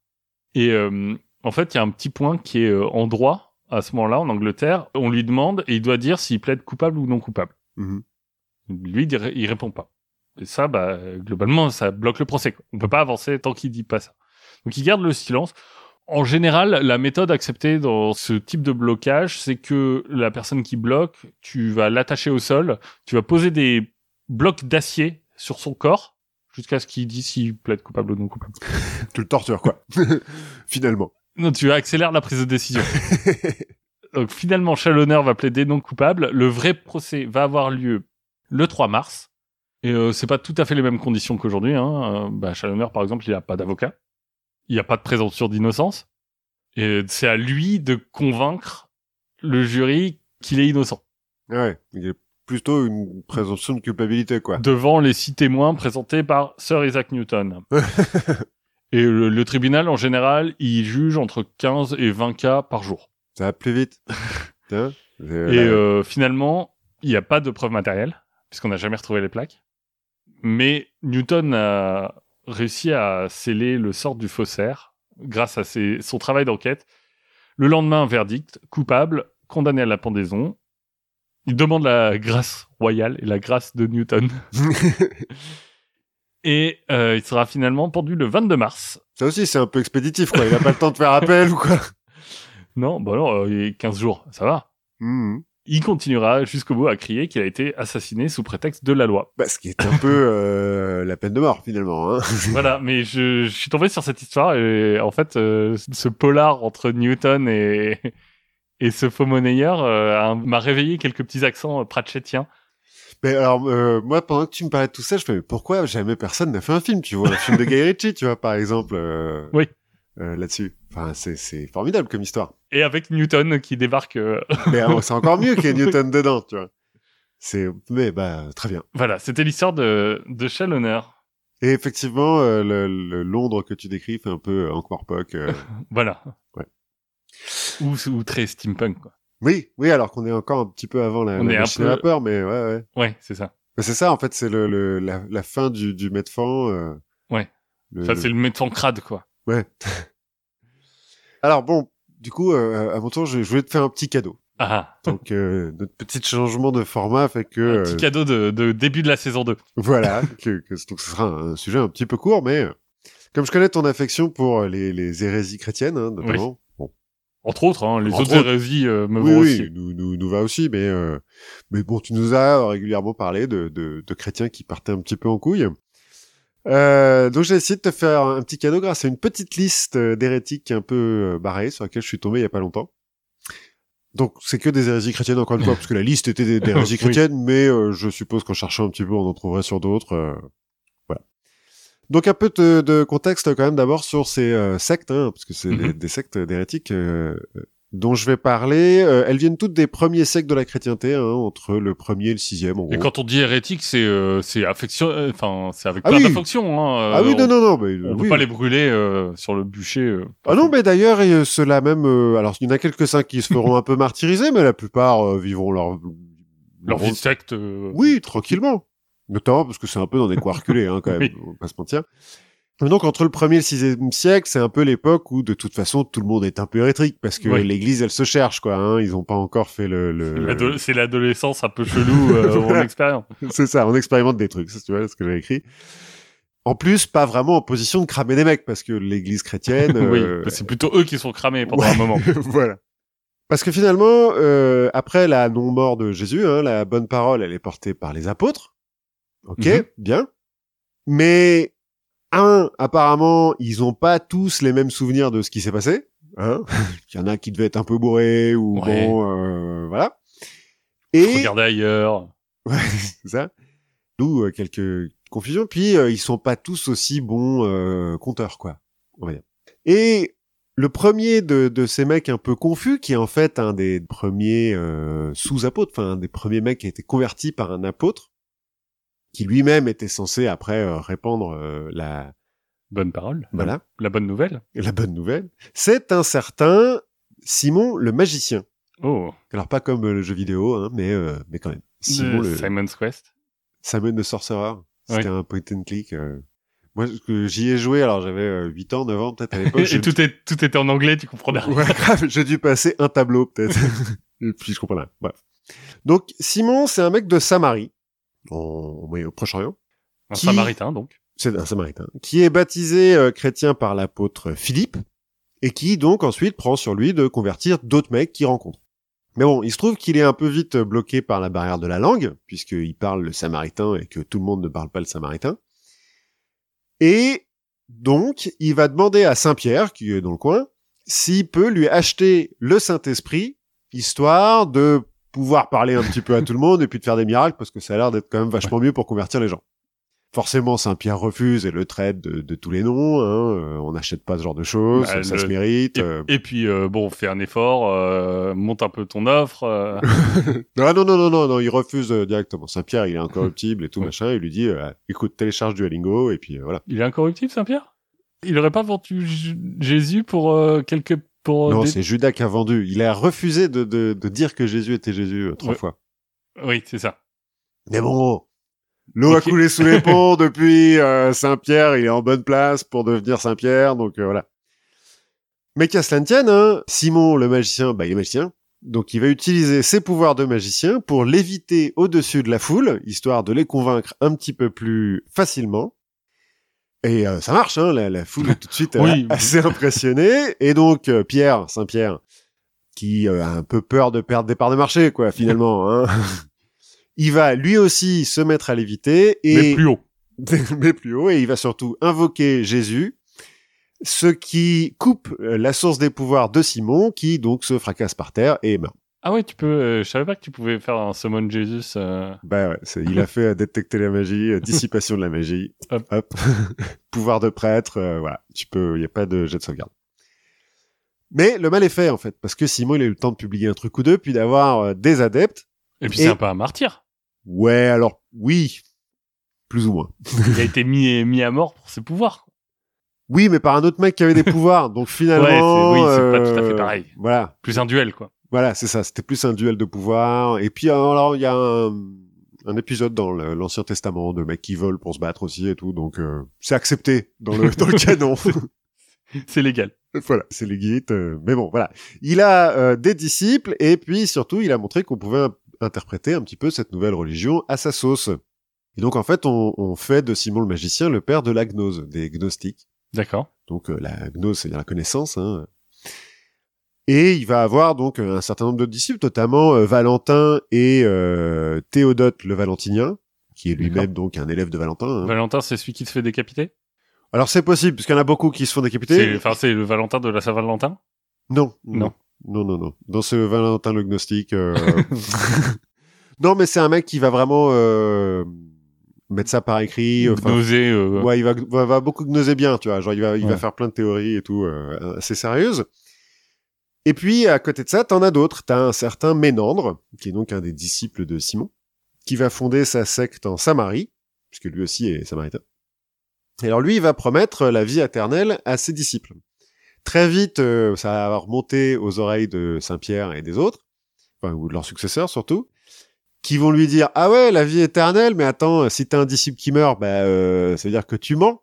Et euh, en fait, il y a un petit point qui est euh, en droit à ce moment-là en Angleterre. On lui demande et il doit dire s'il plaide coupable ou non coupable. Mhm. Lui, il, il répond pas. Et ça, bah, globalement, ça bloque le procès. On peut pas avancer tant qu'il dit pas ça. Donc, il garde le silence. En général, la méthode acceptée dans ce type de blocage, c'est que la personne qui bloque, tu vas l'attacher au sol, tu vas poser des blocs d'acier sur son corps jusqu'à ce qu'il dise s'il plaide coupable ou non coupable. Tu le tortures, quoi. Finalement. Non, tu accélères la prise de décision. Donc finalement, Challoner va plaider non coupable. Le vrai procès va avoir lieu le 3 mars. Et euh, c'est pas tout à fait les mêmes conditions qu'aujourd'hui. Hein. Euh, bah, par exemple, il n'a pas d'avocat. Il n'y a pas de présomption d'innocence. Et c'est à lui de convaincre le jury qu'il est innocent. Ouais, il a plutôt une présomption de culpabilité, quoi. Devant les six témoins présentés par Sir Isaac Newton. et le, le tribunal, en général, il juge entre 15 et 20 cas par jour. Ça va plus vite. Et euh, finalement, il n'y a pas de preuves matérielles, puisqu'on n'a jamais retrouvé les plaques. Mais Newton a réussi à sceller le sort du faussaire grâce à ses- son travail d'enquête. Le lendemain, verdict, coupable, condamné à la pendaison. Il demande la grâce royale et la grâce de Newton. Et euh, il sera finalement pendu le 22 mars. Ça aussi, c'est un peu expéditif, quoi. Il a pas le temps de faire appel ou quoi. Non, bon non, euh, il y a 15 jours, ça va. Mhm. Il continuera jusqu'au bout à crier qu'il a été assassiné sous prétexte de la loi. Bah, ce qui est un peu euh, la peine de mort, finalement. Hein. voilà, mais je, je suis tombé sur cette histoire et en fait, euh, ce polar entre Newton et, et ce faux monnayeur euh, m'a réveillé quelques petits accents euh, pratchettiens. Mais alors, euh, moi, pendant que tu me parlais de tout ça, je fais, mais pourquoi jamais personne n'a fait un film, tu vois, un film de Guy Ritchie, tu vois, par exemple, euh, Oui. euh, là-dessus. Enfin, c'est, formidable comme histoire. Et avec Newton qui débarque. Mais euh, c'est encore mieux qu'il y ait Newton dedans, tu vois. C'est, mais bah, très bien. voilà, c'était l'histoire de, de Challoner. Et effectivement, le, le Londres que tu décris fait un peu Ankh-Morpork. euh. Voilà. Ouais. Ou, ou très steampunk, quoi. Oui, oui, alors qu'on est encore un petit peu avant la, On la est un machine peu- à vapeur, mais ouais, ouais. Ouais, c'est ça. Mais c'est ça, en fait, c'est le, le la, la fin du, du Medfan. Euh, Ouais. le- Enfin, le- c'est le médecin crade, quoi. Ouais. Alors bon, du coup, euh, à mon tour, je, je voulais te faire un petit cadeau. Ah, Donc, euh, notre petit changement de format fait que un euh, petit cadeau de, de début de la saison 2. voilà, que, que donc ce sera un sujet un petit peu court, mais euh, comme je connais ton affection pour euh, les, les hérésies chrétiennes, hein, notamment. Entre autres, hein, les Entre autres hérésies euh, me oui, vont oui, aussi. nous, nous, nous va aussi, mais euh, mais bon, tu nous as régulièrement parlé de, de, de chrétiens qui partaient un petit peu en couille. Euh, donc j'ai essayé de te faire un petit cadeau grâce à une petite liste euh, d'hérétiques un peu euh, barrée sur laquelle je suis tombé il y a pas longtemps. Donc c'est que des hérésies chrétiennes encore une fois parce que la liste était des, des hérésies Oui. chrétiennes, mais euh, je suppose qu'en cherchant un petit peu on en trouverait sur d'autres. Euh. Donc un peu de, de contexte quand même d'abord sur ces euh, sectes, hein, parce que c'est Mhm. des, des sectes d'hérétiques euh, dont je vais parler. Euh, elles viennent toutes des premiers siècles de la chrétienté, hein, entre le premier et le sixième en Et gros. quand on dit hérétique, c'est euh, c'est affection, euh, enfin c'est avec Ah plein oui. d'affection. Hein, Ah euh, oui, non, on, non, non, mais On oui. peut pas les brûler euh, sur le bûcher. euh, Ah non, mais d'ailleurs, ceux-là même, euh, alors il y en a quelques-uns qui se feront un peu martyriser, mais la plupart euh, vivront leur leur vie de secte. euh, Oui, tranquillement. Notamment parce que c'est un peu dans des coins reculés, hein, quand même, Oui. on va pas se mentir. Donc, entre le 1er et le 6e siècle, c'est un peu l'époque où, de toute façon, tout le monde est un peu hérétique, parce que Oui. l'église, elle se cherche, quoi, hein, ils ont pas encore fait le... le... C'est l'adolescence un peu chelou euh, en Voilà. expérience. c'est ça, on expérimente des trucs, tu vois, ce que j'ai écrit. En plus, pas vraiment en position de cramer des mecs, parce que l'église chrétienne... oui, euh, c'est plutôt eux qui sont cramés pendant ouais, un moment. voilà. Parce que finalement, euh, après la non-mort de Jésus, hein, la bonne parole, elle est portée par les apôtres. Ok, Mhm. bien. Mais un, apparemment, ils ont pas tous les mêmes souvenirs de ce qui s'est passé. Hein Il y en a qui devaient être un peu bourrés ou Ouais. bon, euh, voilà. Et Regardez ailleurs. Ouais, c'est ça. D'où euh, quelques confusions. Puis euh, ils sont pas tous aussi bons euh, compteurs, quoi. On va dire. Et le premier de, de ces mecs un peu confus, qui est en fait un des premiers euh, sous-apôtres, enfin un des premiers mecs qui a été converti par un apôtre, qui lui-même était censé après euh, répandre euh, la Bonne parole. voilà La bonne nouvelle. la bonne nouvelle, c'est un certain Simon le magicien. Oh. Alors pas comme euh, le jeu vidéo, hein, mais euh, mais quand même. Simon le Simon's Quest. Simon the Sorcerer. C'était un point and click. euh. Moi, j'y ai joué, alors j'avais euh, 8 ans, 9 ans peut-être à l'époque. Et tout, est, tout était en anglais, tu comprenais rien. Ouais, grave, j'ai dû passer un tableau peut-être. Et puis je comprends rien. Bref. Donc Simon, c'est un mec de Samarie, en, au Proche-Orient. Un Qui- samaritain, donc. C'est un Samaritain qui est baptisé euh, chrétien par l'apôtre Philippe et qui donc ensuite prend sur lui de convertir d'autres mecs qu'il rencontre. Mais bon, il se trouve qu'il est un peu vite bloqué par la barrière de la langue, puisqu'il parle le samaritain et que tout le monde ne parle pas le samaritain. Et donc, il va demander à Saint-Pierre, qui est dans le coin, s'il peut lui acheter le Saint-Esprit, histoire de pouvoir parler un petit peu à tout le monde et puis de faire des miracles, parce que ça a l'air d'être quand même vachement mieux pour convertir les gens. Forcément, Saint-Pierre refuse et le traite de, de tous les noms. Hein. euh, on n'achète pas ce genre de choses, Bah, ça le- se mérite. Et, euh. et puis, euh, bon, fais un effort, euh, monte un peu ton offre. non, non, non, non, non, il refuse directement. Saint-Pierre, il est incorruptible et tout Ouais. machin. Il lui dit, écoute, télécharge du Alingo et puis voilà. Il est incorruptible, Saint-Pierre? Il aurait pas vendu Jésus pour euh, quelques... Pour non, des- c'est Judas qui a vendu. Il a refusé de, de, de dire que Jésus était Jésus euh, trois fois. Oui, c'est ça. Mais bon, l'eau a coulé sous les ponts depuis euh, Saint-Pierre. Il est en bonne place pour devenir Saint-Pierre, donc euh, voilà. Mais qu'à cela ne tienne, hein, Simon le magicien, bah il est magicien. Donc il va utiliser ses pouvoirs de magicien pour l'éviter au-dessus de la foule, histoire de les convaincre un petit peu plus facilement. Et euh, ça marche, hein, la, la foule est tout de suite euh, Oui. assez impressionnée. Et donc euh, Pierre, Saint-Pierre, qui euh, a un peu peur de perdre des parts de marché, quoi, finalement. Hein. il va lui aussi se mettre à l'éviter et Mais plus haut. mais plus haut, et il va surtout invoquer Jésus, ce qui coupe la source des pouvoirs de Simon, qui donc se fracasse par terre et meurt. Ah ouais, tu peux... euh, je savais pas que tu pouvais faire un summon Jesus. euh. Bah ouais, il a fait euh, détecter la magie, euh, dissipation de la magie, hop, pouvoir de prêtre, euh, voilà, tu peux, il y a pas de jet de sauvegarde. Mais le mal est fait en fait, parce que Simon il a eu le temps de publier un truc ou deux, puis d'avoir des adeptes. Et puis Et- c'est un peu un martyr. Ouais, alors oui, plus ou moins. Il a été mis, mis à mort pour ses pouvoirs. Oui, mais par un autre mec qui avait des pouvoirs, donc finalement, Ouais, c'est- oui, pas tout à fait pareil. Voilà, Plus un duel, quoi. Voilà, c'est ça. C'était plus un duel de pouvoir. Et puis alors il y a un, un épisode dans le- l'Ancien Testament de mecs qui volent pour se battre aussi et tout. Donc euh, c'est accepté dans le dans le canon. C'est légal. voilà, c'est les guides. euh, mais bon, voilà. Il a euh, des disciples et puis surtout il a montré qu'on pouvait in- interpréter un petit peu cette nouvelle religion à sa sauce. Et donc en fait on, on fait de Simon le magicien le père de la gnose, des gnostiques. D'accord. Donc euh, la gnose, c'est la connaissance. Hein. Et il va avoir donc un certain nombre de disciples, notamment euh, Valentin et euh, Théodote le Valentinien, qui est lui-même donc un élève de Valentin. hein. Valentin, c'est celui qui se fait décapiter? Alors c'est possible, puisqu'il y en a beaucoup qui se font C'est décapiter. enfin, c'est le Valentin de la Saint-Valentin Non, Non. non, non, non. Dans ce Valentin le gnostique. euh, non, mais c'est un mec qui va vraiment euh, mettre ça par écrit. enfin, Nausée. euh, Ouais, il va, va, va beaucoup gnoser bien, tu vois. Genre, il va, il va Ouais. faire plein de théories et tout, euh, assez sérieuses. Et puis, à côté de ça, t'en as d'autres. T'as un certain Ménandre, qui est donc un des disciples de Simon, qui va fonder sa secte en Samarie, puisque lui aussi est samaritain. Et alors, lui, il va promettre la vie éternelle à ses disciples. Très vite, euh, ça va remonter aux oreilles de Saint-Pierre et des autres, enfin, ou de leurs successeurs surtout, qui vont lui dire ah ouais la vie éternelle mais attends si t'as un disciple qui meurt bah euh, ça veut dire que tu mens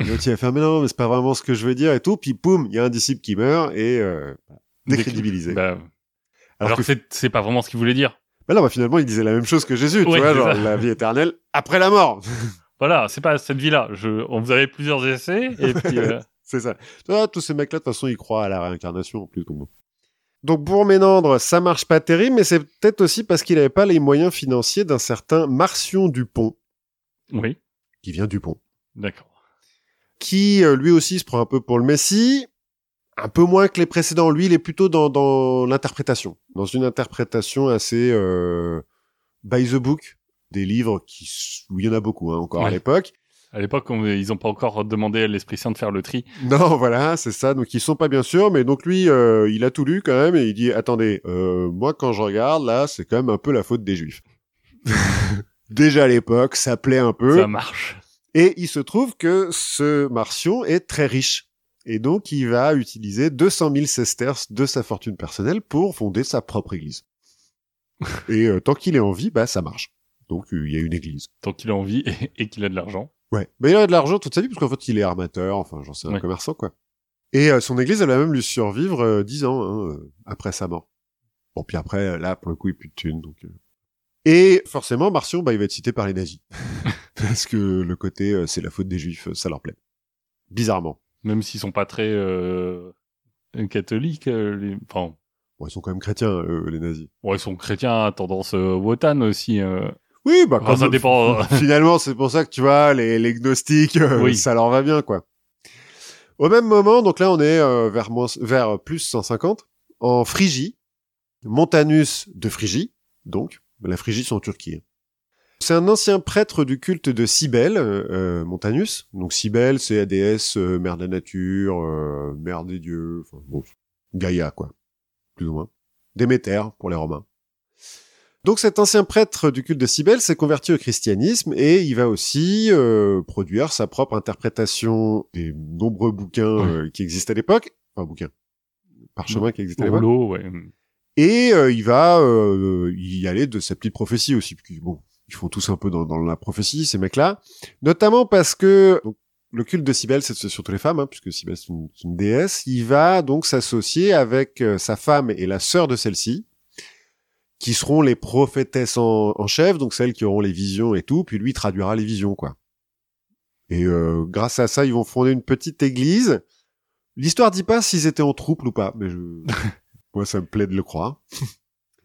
l'autre il va faire mais non mais c'est pas vraiment ce que je veux dire et tout puis boum il y a un disciple qui meurt et euh, décrédibilisé bah, alors, alors que c'est- pas vraiment ce qu'il voulait dire. bah non, bah, finalement il disait la même chose que Jésus tu Ouais, vois c'est genre ça. la vie éternelle après la mort Voilà, c'est pas cette vie-là. Je, on vous avait plusieurs essais et puis euh, c'est ça tous ces mecs là de toute façon ils croient à la réincarnation en plus donc bon. Donc pour Ménandre, ça marche pas terrible, mais c'est peut-être aussi parce qu'il n'avait pas les moyens financiers d'un certain Marcion Dupont, Oui, qui vient Dupont, d'accord. qui euh, lui aussi se prend un peu pour le Messie, un peu moins que les précédents. Lui, il est plutôt dans, dans l'interprétation, dans une interprétation assez euh, by the book des livres qui où il y en a beaucoup hein, encore à l'époque. À l'époque, on- ils ont pas encore demandé à l'Esprit Saint de faire le tri. Non, voilà, c'est ça. Donc ils sont pas bien sûrs, mais donc lui, euh, il a tout lu quand même et il dit attendez, euh, moi quand je regarde là, c'est quand même un peu la faute des Juifs. Déjà à l'époque, ça plaît un peu. Ça marche. Et il se trouve que ce Marcion est très riche. Et donc, il va utiliser 200 000 sesterces de sa fortune personnelle pour fonder sa propre église. Et euh, tant qu'il est en vie, bah, ça marche. Donc, euh, il y a une église. Tant qu'il a envie et, et qu'il a de l'argent. Ouais. Mais il a de l'argent toute sa vie, parce qu'en fait, il est armateur, enfin, j'en sais, un Ouais. commerçant, quoi. Et euh, son église, elle va même lui survivre euh, 10 ans hein, euh, après sa mort. Bon, puis après, là, pour le coup, il n'y a plus de thunes, donc... euh. Et forcément, Marcion, bah, il va être cité par les nazis. parce que le côté, euh, c'est la faute des juifs, ça leur plaît. Bizarrement. Même s'ils sont pas très euh, catholiques. euh, les... Enfin, Bon, ils sont quand même chrétiens, euh, les nazis. bon, ils sont chrétiens à tendance euh, wotan aussi. Oui, bah, Enfin, ça dépend. Finalement, c'est pour ça que tu vois, les, les gnostiques, Oui. ça leur va bien, quoi. Au même moment, donc là, on est vers, moins- vers plus 150, en Phrygie, Montanus de Phrygie, donc, la Phrygie, c'est en Turquie. C'est un ancien prêtre du culte de Cybèle, euh, euh, Montanus. Donc Cybèle, c'est la déesse euh, mère de la nature, euh, mère des dieux, enfin, bon, Gaïa, quoi, plus ou moins. Déméter, pour les Romains. Donc cet ancien prêtre du culte de Cybèle s'est converti au christianisme et il va aussi produire sa propre interprétation des nombreux bouquins qui existaient à l'époque. Enfin, bouquins. Parchemins qui existaient à l'époque. Ouais. Et euh, il va euh, y aller de sa petite prophétie aussi. Bon, ils font tous un peu dans, dans la prophétie, ces mecs-là. Notamment parce que donc, le culte de Cybèle, c'est surtout les femmes, hein, puisque Cybèle, c'est une, déesse. Il va donc s'associer avec euh, sa femme et la sœur de celle-ci, qui seront les prophétesses en, en chef, donc celles qui auront les visions et tout. Puis lui, il traduira les visions, quoi. Et euh, grâce à ça, ils vont fonder une petite église. L'histoire dit pas s'ils étaient en troupe ou pas, mais je... moi, ça me plaît de le croire.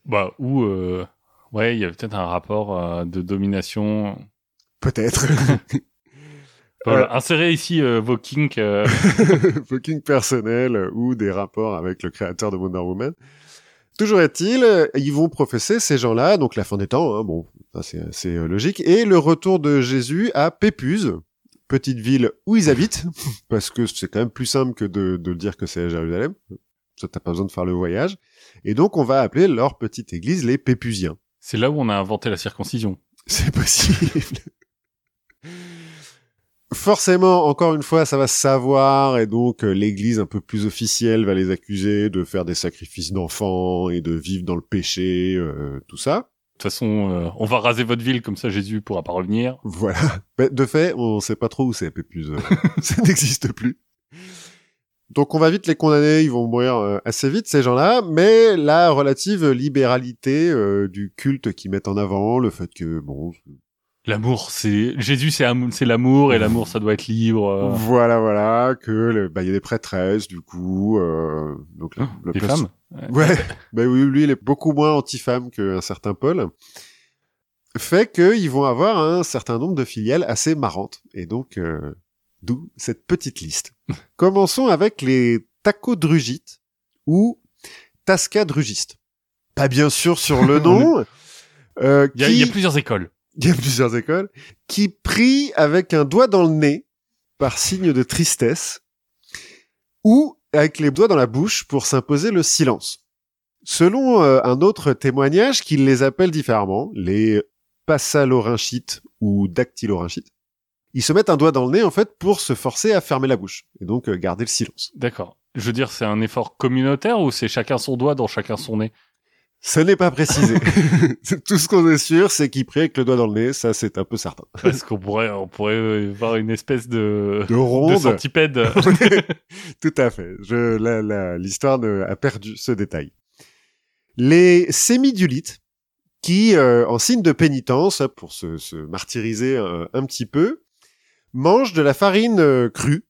Bah, ou, euh, ouais, il y a peut-être un rapport euh, de domination. Peut-être. Voilà, insérez ici euh, vos kinks. euh, fucking personnel euh, ou des rapports avec le créateur de Wonder Woman. Toujours est-il, euh, ils vont professer ces gens-là, donc la fin des temps, hein, bon, c'est logique, et le retour de Jésus à Pépuse, petite ville où ils habitent, parce que c'est quand même plus simple que de, de dire que c'est à Jérusalem. Ça, t'as pas besoin de faire le voyage. Et donc, on va appeler leur petite église les Pépusiens. C'est là où on a inventé la circoncision. C'est possible. Forcément, encore une fois, ça va se savoir et donc euh, l'Église un peu plus officielle va les accuser de faire des sacrifices d'enfants et de vivre dans le péché, euh, tout ça. De toute façon, euh, on va raser votre ville comme ça Jésus pourra pas revenir. Voilà. Mais de fait, on sait pas trop où c'est Pépuse. ça n'existe plus. Donc on va vite les condamner, ils vont mourir euh, assez vite ces gens-là, mais la relative libéralité euh, du culte qu'ils mettent en avant, le fait que bon, L'amour, c'est Jésus, c'est am- c'est l'amour et l'amour, ça doit être libre. euh. Voilà, voilà, que le- bah il y a des prêtresses du coup, euh, donc la- la Les place- femmes? Ouais, bah oui, lui il est beaucoup moins anti-femme qu'un certain Paul. Fait qu'ils vont avoir un certain nombre de filiales assez marrantes et donc euh, d'où cette petite liste. Commençons avec les tacodrugites ou tascadrugistes. Pas bien sûr sur le nom. euh, Il y, a- qui- il y a plusieurs écoles. il y a plusieurs écoles, qui prient avec un doigt dans le nez par signe de tristesse, ou avec les doigts dans la bouche pour s'imposer le silence. Selon euh, un autre témoignage, qu'il les appelle différemment, les passalorynchites ou dactylorynchites, ils se mettent un doigt dans le nez en fait pour se forcer à fermer la bouche et donc euh, garder le silence. D'accord. Je veux dire, c'est un effort communautaire ou c'est chacun son doigt dans chacun son nez? Ce n'est pas précisé. Tout ce qu'on est sûr, c'est qu'ils prient avec le doigt dans le nez, ça c'est un peu certain. Parce qu'on pourrait, on pourrait euh, voir une espèce de, De de ronde. centipède. Tout à fait. Je, la, la- l'histoire ne- a perdu ce détail. Les sémidulites, qui, euh, en signe de pénitence, pour se, se martyriser un, un petit peu, mangent de la farine euh, crue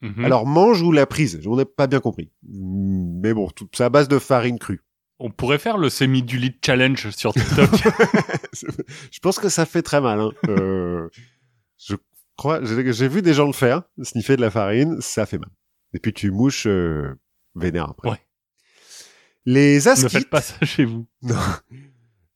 Mhm. Alors mange ou la prise, on n'a pas bien compris. Mais bon, c'est à base de farine crue. On pourrait faire le semi du lit challenge sur TikTok. je pense que ça fait très mal. Hein. Euh, je crois, j'ai vu des gens le faire, sniffer de la farine, ça fait mal. Et puis tu mouches euh, vénère après. Ouais. Les ne ascites, faites pas ça chez vous.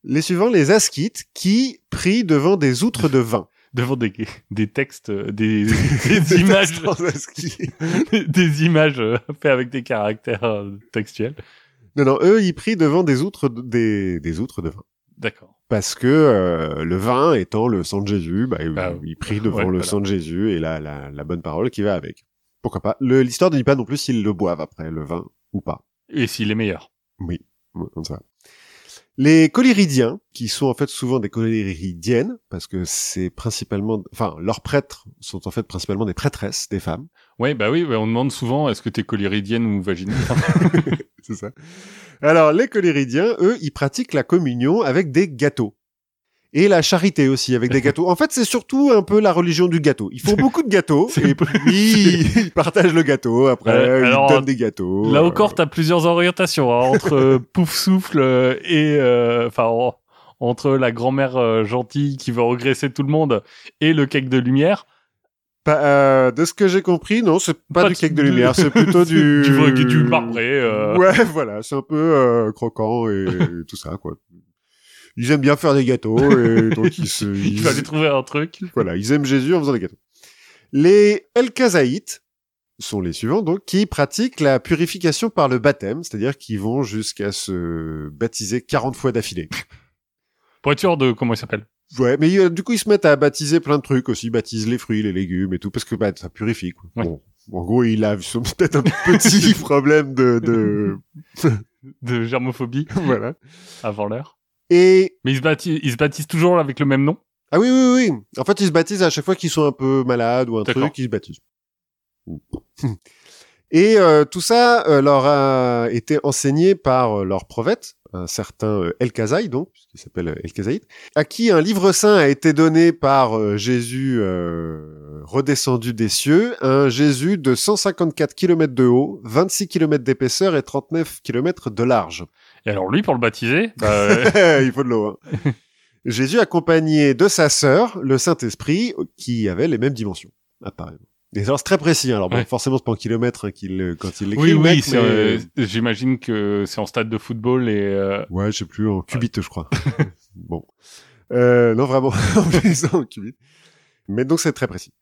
les suivants, les ascites qui prient devant des outres de vin. Devant des, des textes, euh, des, des images, des images euh, faites avec des caractères euh, textuels. non, non, eux, ils prient devant des outres, de- des, des outres de vin. D'accord. Parce que euh, le vin étant le sang de Jésus, bah, ils- Ah, ils prient devant ouais, le voilà. sang de Jésus et la, la, la bonne parole qui va avec. Pourquoi pas? L'histoire ne dit pas non plus s'ils le boivent après, le vin, ou pas. Et s'il est meilleur. Oui, comme ça. Les collyridiens, qui sont en fait souvent des collyridiennes, parce que c'est principalement, enfin, leurs prêtres sont en fait principalement des prêtresses, des femmes. Ouais, bah oui, ouais, on demande souvent est-ce que t'es collyridienne ou vaginale. c'est ça. Alors, les collyridiens, eux, ils pratiquent la communion avec des gâteaux. Et la charité aussi, avec des gâteaux. En fait, c'est surtout un peu la religion du gâteau. Ils font beaucoup de gâteaux, et puis ils partagent le gâteau, après, Euh, ils alors, donnent des gâteaux. Là euh, encore, t'as plusieurs orientations hein, entre euh, pouf souffle euh, et enfin en- entre la grand-mère euh, gentille qui veut regresser tout le monde et le cake de lumière. pas- euh, de ce que j'ai compris, non, c'est pas, Pas du cake de lumière, c'est plutôt du... du du marbré, euh. Ouais, voilà, c'est un peu euh, croquant et tout ça, quoi. Ils aiment bien faire des gâteaux, et donc ils se... Il ils- fallait trouver un truc. Voilà, ils aiment Jésus en faisant des gâteaux. Les El-Kazaïtes sont les suivants, donc, qui pratiquent la purification par le baptême, c'est-à-dire qu'ils vont jusqu'à se baptiser 40 fois d'affilée. Pour être sûr de comment il s'appelle. Ouais, mais euh, du coup, ils se mettent à baptiser plein de trucs aussi, ils baptisent les fruits, les légumes et tout, parce que bah, ça purifie, quoi. Ouais. Bon. En gros, il a peut-être un petit problème de, de... De germophobie voilà. avant l'heure. Et Mais ils se, baptisent, ils se baptisent toujours avec le même nom? Ah oui, oui, oui. En fait, ils se baptisent à chaque fois qu'ils sont un peu malades ou un truc, ils se baptisent. Et euh, tout ça euh, leur a été enseigné par euh, leur prophète, un certain euh, El-Kazaï, donc, puisqu'il s'appelle euh, El-Kazaït, à qui un livre saint a été donné par Jésus redescendu des cieux, un Jésus de 154 km de haut, 26 km d'épaisseur et 39 km de large. Et alors lui, pour le baptiser, bah, euh, Il faut de l'eau. Hein. Jésus accompagné de sa sœur, le Saint-Esprit, qui avait les mêmes dimensions, apparemment. Et alors c'est très précis. hein. Alors bon, Ouais. forcément c'est pas en kilomètres hein, qu'il le- quand il l'écrit. oui, oui, mec, c'est, mais- euh, j'imagine que c'est en stade de football et euh, Ouais, je sais plus en qubits, je crois. bon, euh, non vraiment en plus en qubits. Mais donc c'est très précis.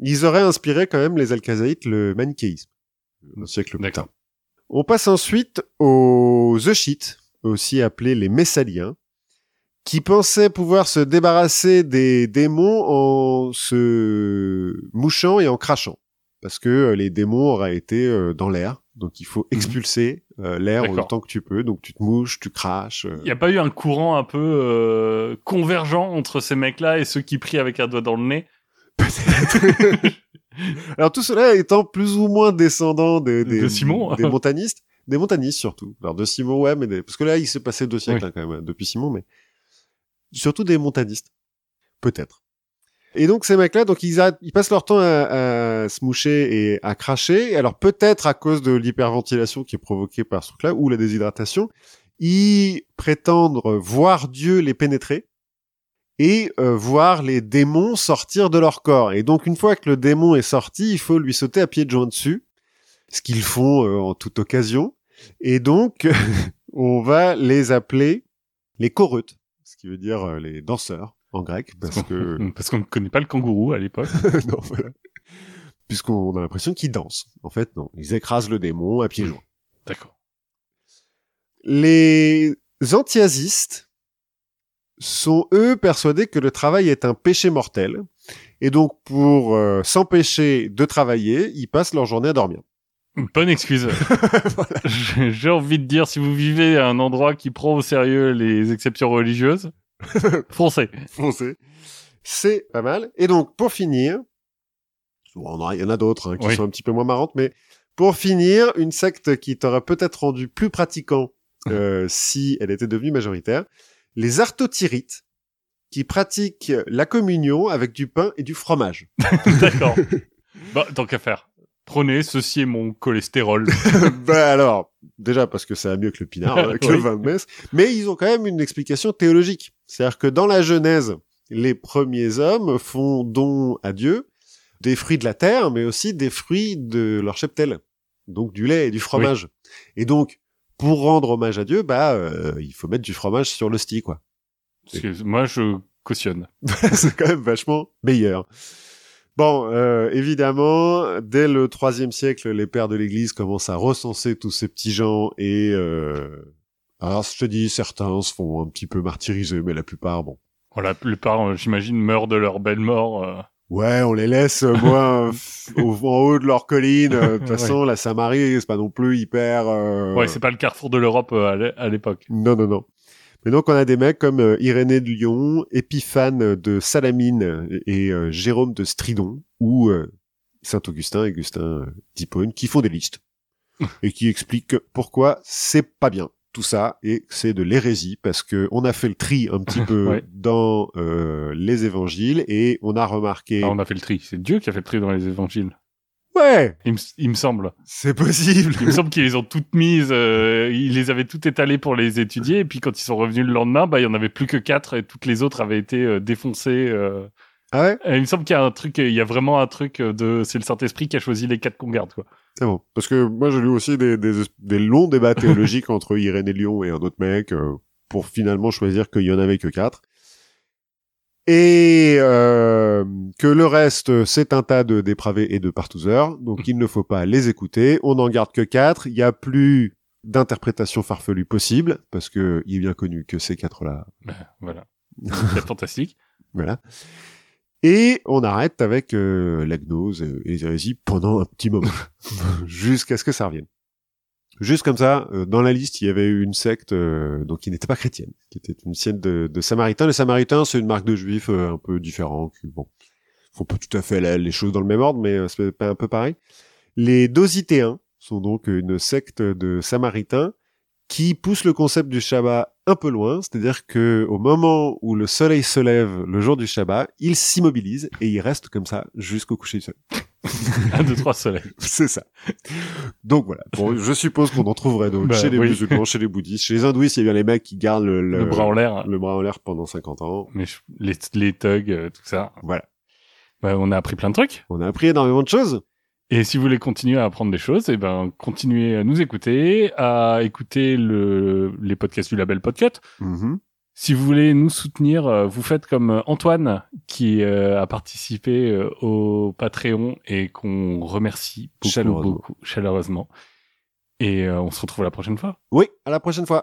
Ils auraient inspiré quand même les Alkazaïtes le manichéisme un siècle plus tard. On passe ensuite aux Euchites, aussi appelés les Messaliens, qui pensaient pouvoir se débarrasser des démons en se mouchant et en crachant. Parce que euh, les démons auraient été euh, dans l'air, donc il faut expulser euh, l'air autant que tu peux. Donc tu te mouches, tu craches. euh. il n'y a pas eu un courant un peu euh, convergent entre ces mecs-là et ceux qui prient avec un doigt dans le nez? Alors tout cela étant plus ou moins descendant des, des, De Simon. des montanistes, des montanistes surtout. Alors de Simon, ouais, mais des- parce que là il s'est passé deux siècles Oui. hein, quand même depuis Simon, mais surtout des montanistes, peut-être. Et donc ces mecs-là, donc ils, a- ils passent leur temps à, à se moucher et à cracher. Alors peut-être à cause de l'hyperventilation qui est provoquée par ce truc-là ou la déshydratation, ils prétendent voir Dieu les pénétrer et euh, voir les démons sortir de leur corps. Et donc une fois que le démon est sorti, il faut lui sauter à pieds joints dessus, ce qu'ils font euh, en toute occasion. Et donc on va les appeler les choreutes, ce qui veut dire euh, les danseurs en grec, parce que Parce qu'on ne connaît pas le kangourou à l'époque. non, voilà. Puisqu'on a l'impression qu'ils dansent. En fait, non. Ils écrasent le démon à pieds joints. D'accord. Les antiasistes sont, eux, persuadés que le travail est un péché mortel. Et donc, pour euh, s'empêcher de travailler, ils passent leur journée à dormir. Bonne excuse. J'ai j'ai envie de dire, si vous vivez à un endroit qui prend au sérieux les exceptions religieuses, foncez. Foncez. C'est pas mal. Et donc, pour finir, bon, il y en a d'autres hein, qui Oui. sont un petit peu moins marrantes, mais pour finir, une secte qui t'aurait peut-être rendu plus pratiquant euh, si elle était devenue majoritaire, les artotyrites, qui pratiquent la communion avec du pain et du fromage. D'accord. Bah, tant qu'à faire. Prenez, ceci est mon cholestérol. bah alors, déjà parce que ça va mieux que le pinard, euh, que le vin de messe, mais ils ont quand même une explication théologique. C'est-à-dire que dans la Genèse, les premiers hommes font don à Dieu des fruits de la terre, mais aussi des fruits de leur cheptel, donc du lait et du fromage. Et donc, pour rendre hommage à Dieu, bah, euh, il faut mettre du fromage sur l'hostie, quoi. Parce moi, je cautionne. c'est quand même vachement meilleur. Bon, euh, évidemment, dès le troisième siècle, les pères de l'Église commencent à recenser tous ces petits gens et euh, alors je te dis, certains se font un petit peu martyriser, mais la plupart, bon, la plupart, euh, j'imagine, meurent de leur belle mort. Ouais, on les laisse euh, euh, au, en haut de leur colline. euh, De toute Ouais. façon, la Samarie, c'est pas non plus hyper. euh, Ouais, c'est pas le carrefour de l'Europe à l'é- à l'époque. Non, non, non. Mais donc, on a des mecs comme Irénée de Lyon, Épiphane de Salamine et Jérôme de Stridon, ou Saint-Augustin, Augustin euh, d'Hippone, qui font des listes et qui expliquent pourquoi c'est pas bien tout ça et c'est de l'hérésie parce que on a fait le tri un petit peu Ouais. dans euh, les évangiles et on a remarqué Ah, on a fait le tri. C'est Dieu qui a fait le tri dans les évangiles. ouais Il me, il me semble. c'est possible Il me semble qu'ils les ont toutes mises. euh, ils les avaient toutes étalées pour les étudier. Et puis quand ils sont revenus le lendemain, bah il y en avait plus que quatre et toutes les autres avaient été euh, défoncées. Euh. ah ouais? Et il me semble qu'il y a un truc, il y a vraiment un truc de, c'est le Saint Esprit qui a choisi les quatre qu'on garde quoi. C'est bon. Parce que moi, j'ai lu aussi des, des, des longs débats théologiques entre Irénée Lyon et un autre mec euh, pour finalement choisir qu'il y en avait que quatre. Et euh, que le reste, c'est un tas de dépravés et de partouzeurs. Donc, il ne faut pas les écouter. On n'en garde que quatre. Il n'y a plus d'interprétation farfelue possible parce que il est bien connu que ces quatre-là Ben, voilà. C'est fantastique. voilà. Et on arrête avec euh, la gnose et les hérésies pendant un petit moment, jusqu'à ce que ça revienne. Juste comme ça, euh, dans la liste, il y avait eu une secte euh, donc qui n'était pas chrétienne, qui était une secte de, de Samaritains. Les Samaritains, c'est une marque de juifs euh, un peu différent. Qui, bon, font pas tout à fait la- les choses dans le même ordre, mais euh, c'est pas un peu pareil. Les Dositéens sont donc une secte de Samaritains qui pousse le concept du Shabbat un peu loin, c'est-à-dire que au moment où le soleil se lève le jour du Shabbat, il s'immobilise et il reste comme ça jusqu'au coucher du soleil. Un, deux, trois soleils. C'est ça. Donc voilà. Bon, je suppose qu'on en trouverait d'autres Bah, chez les oui. musulmans, chez les bouddhistes, chez les hindouistes, il y a bien les mecs qui gardent le, le, Le bras en l'air. le bras en l'air pendant 50 ans. Mais les, les thugs, euh, tout ça. Voilà. Ouais, on a appris plein de trucs. On a appris énormément de choses. Et si vous voulez continuer à apprendre des choses, eh ben, continuez à nous écouter, à écouter le, les podcasts du label Podcut. Mhm. Si vous voulez nous soutenir, euh, vous faites comme euh, Antoine qui euh, a participé euh, au Patreon et qu'on remercie beaucoup, Chaleureusement. beaucoup, chaleureusement. Et euh, on se retrouve la prochaine fois. Oui, à la prochaine fois.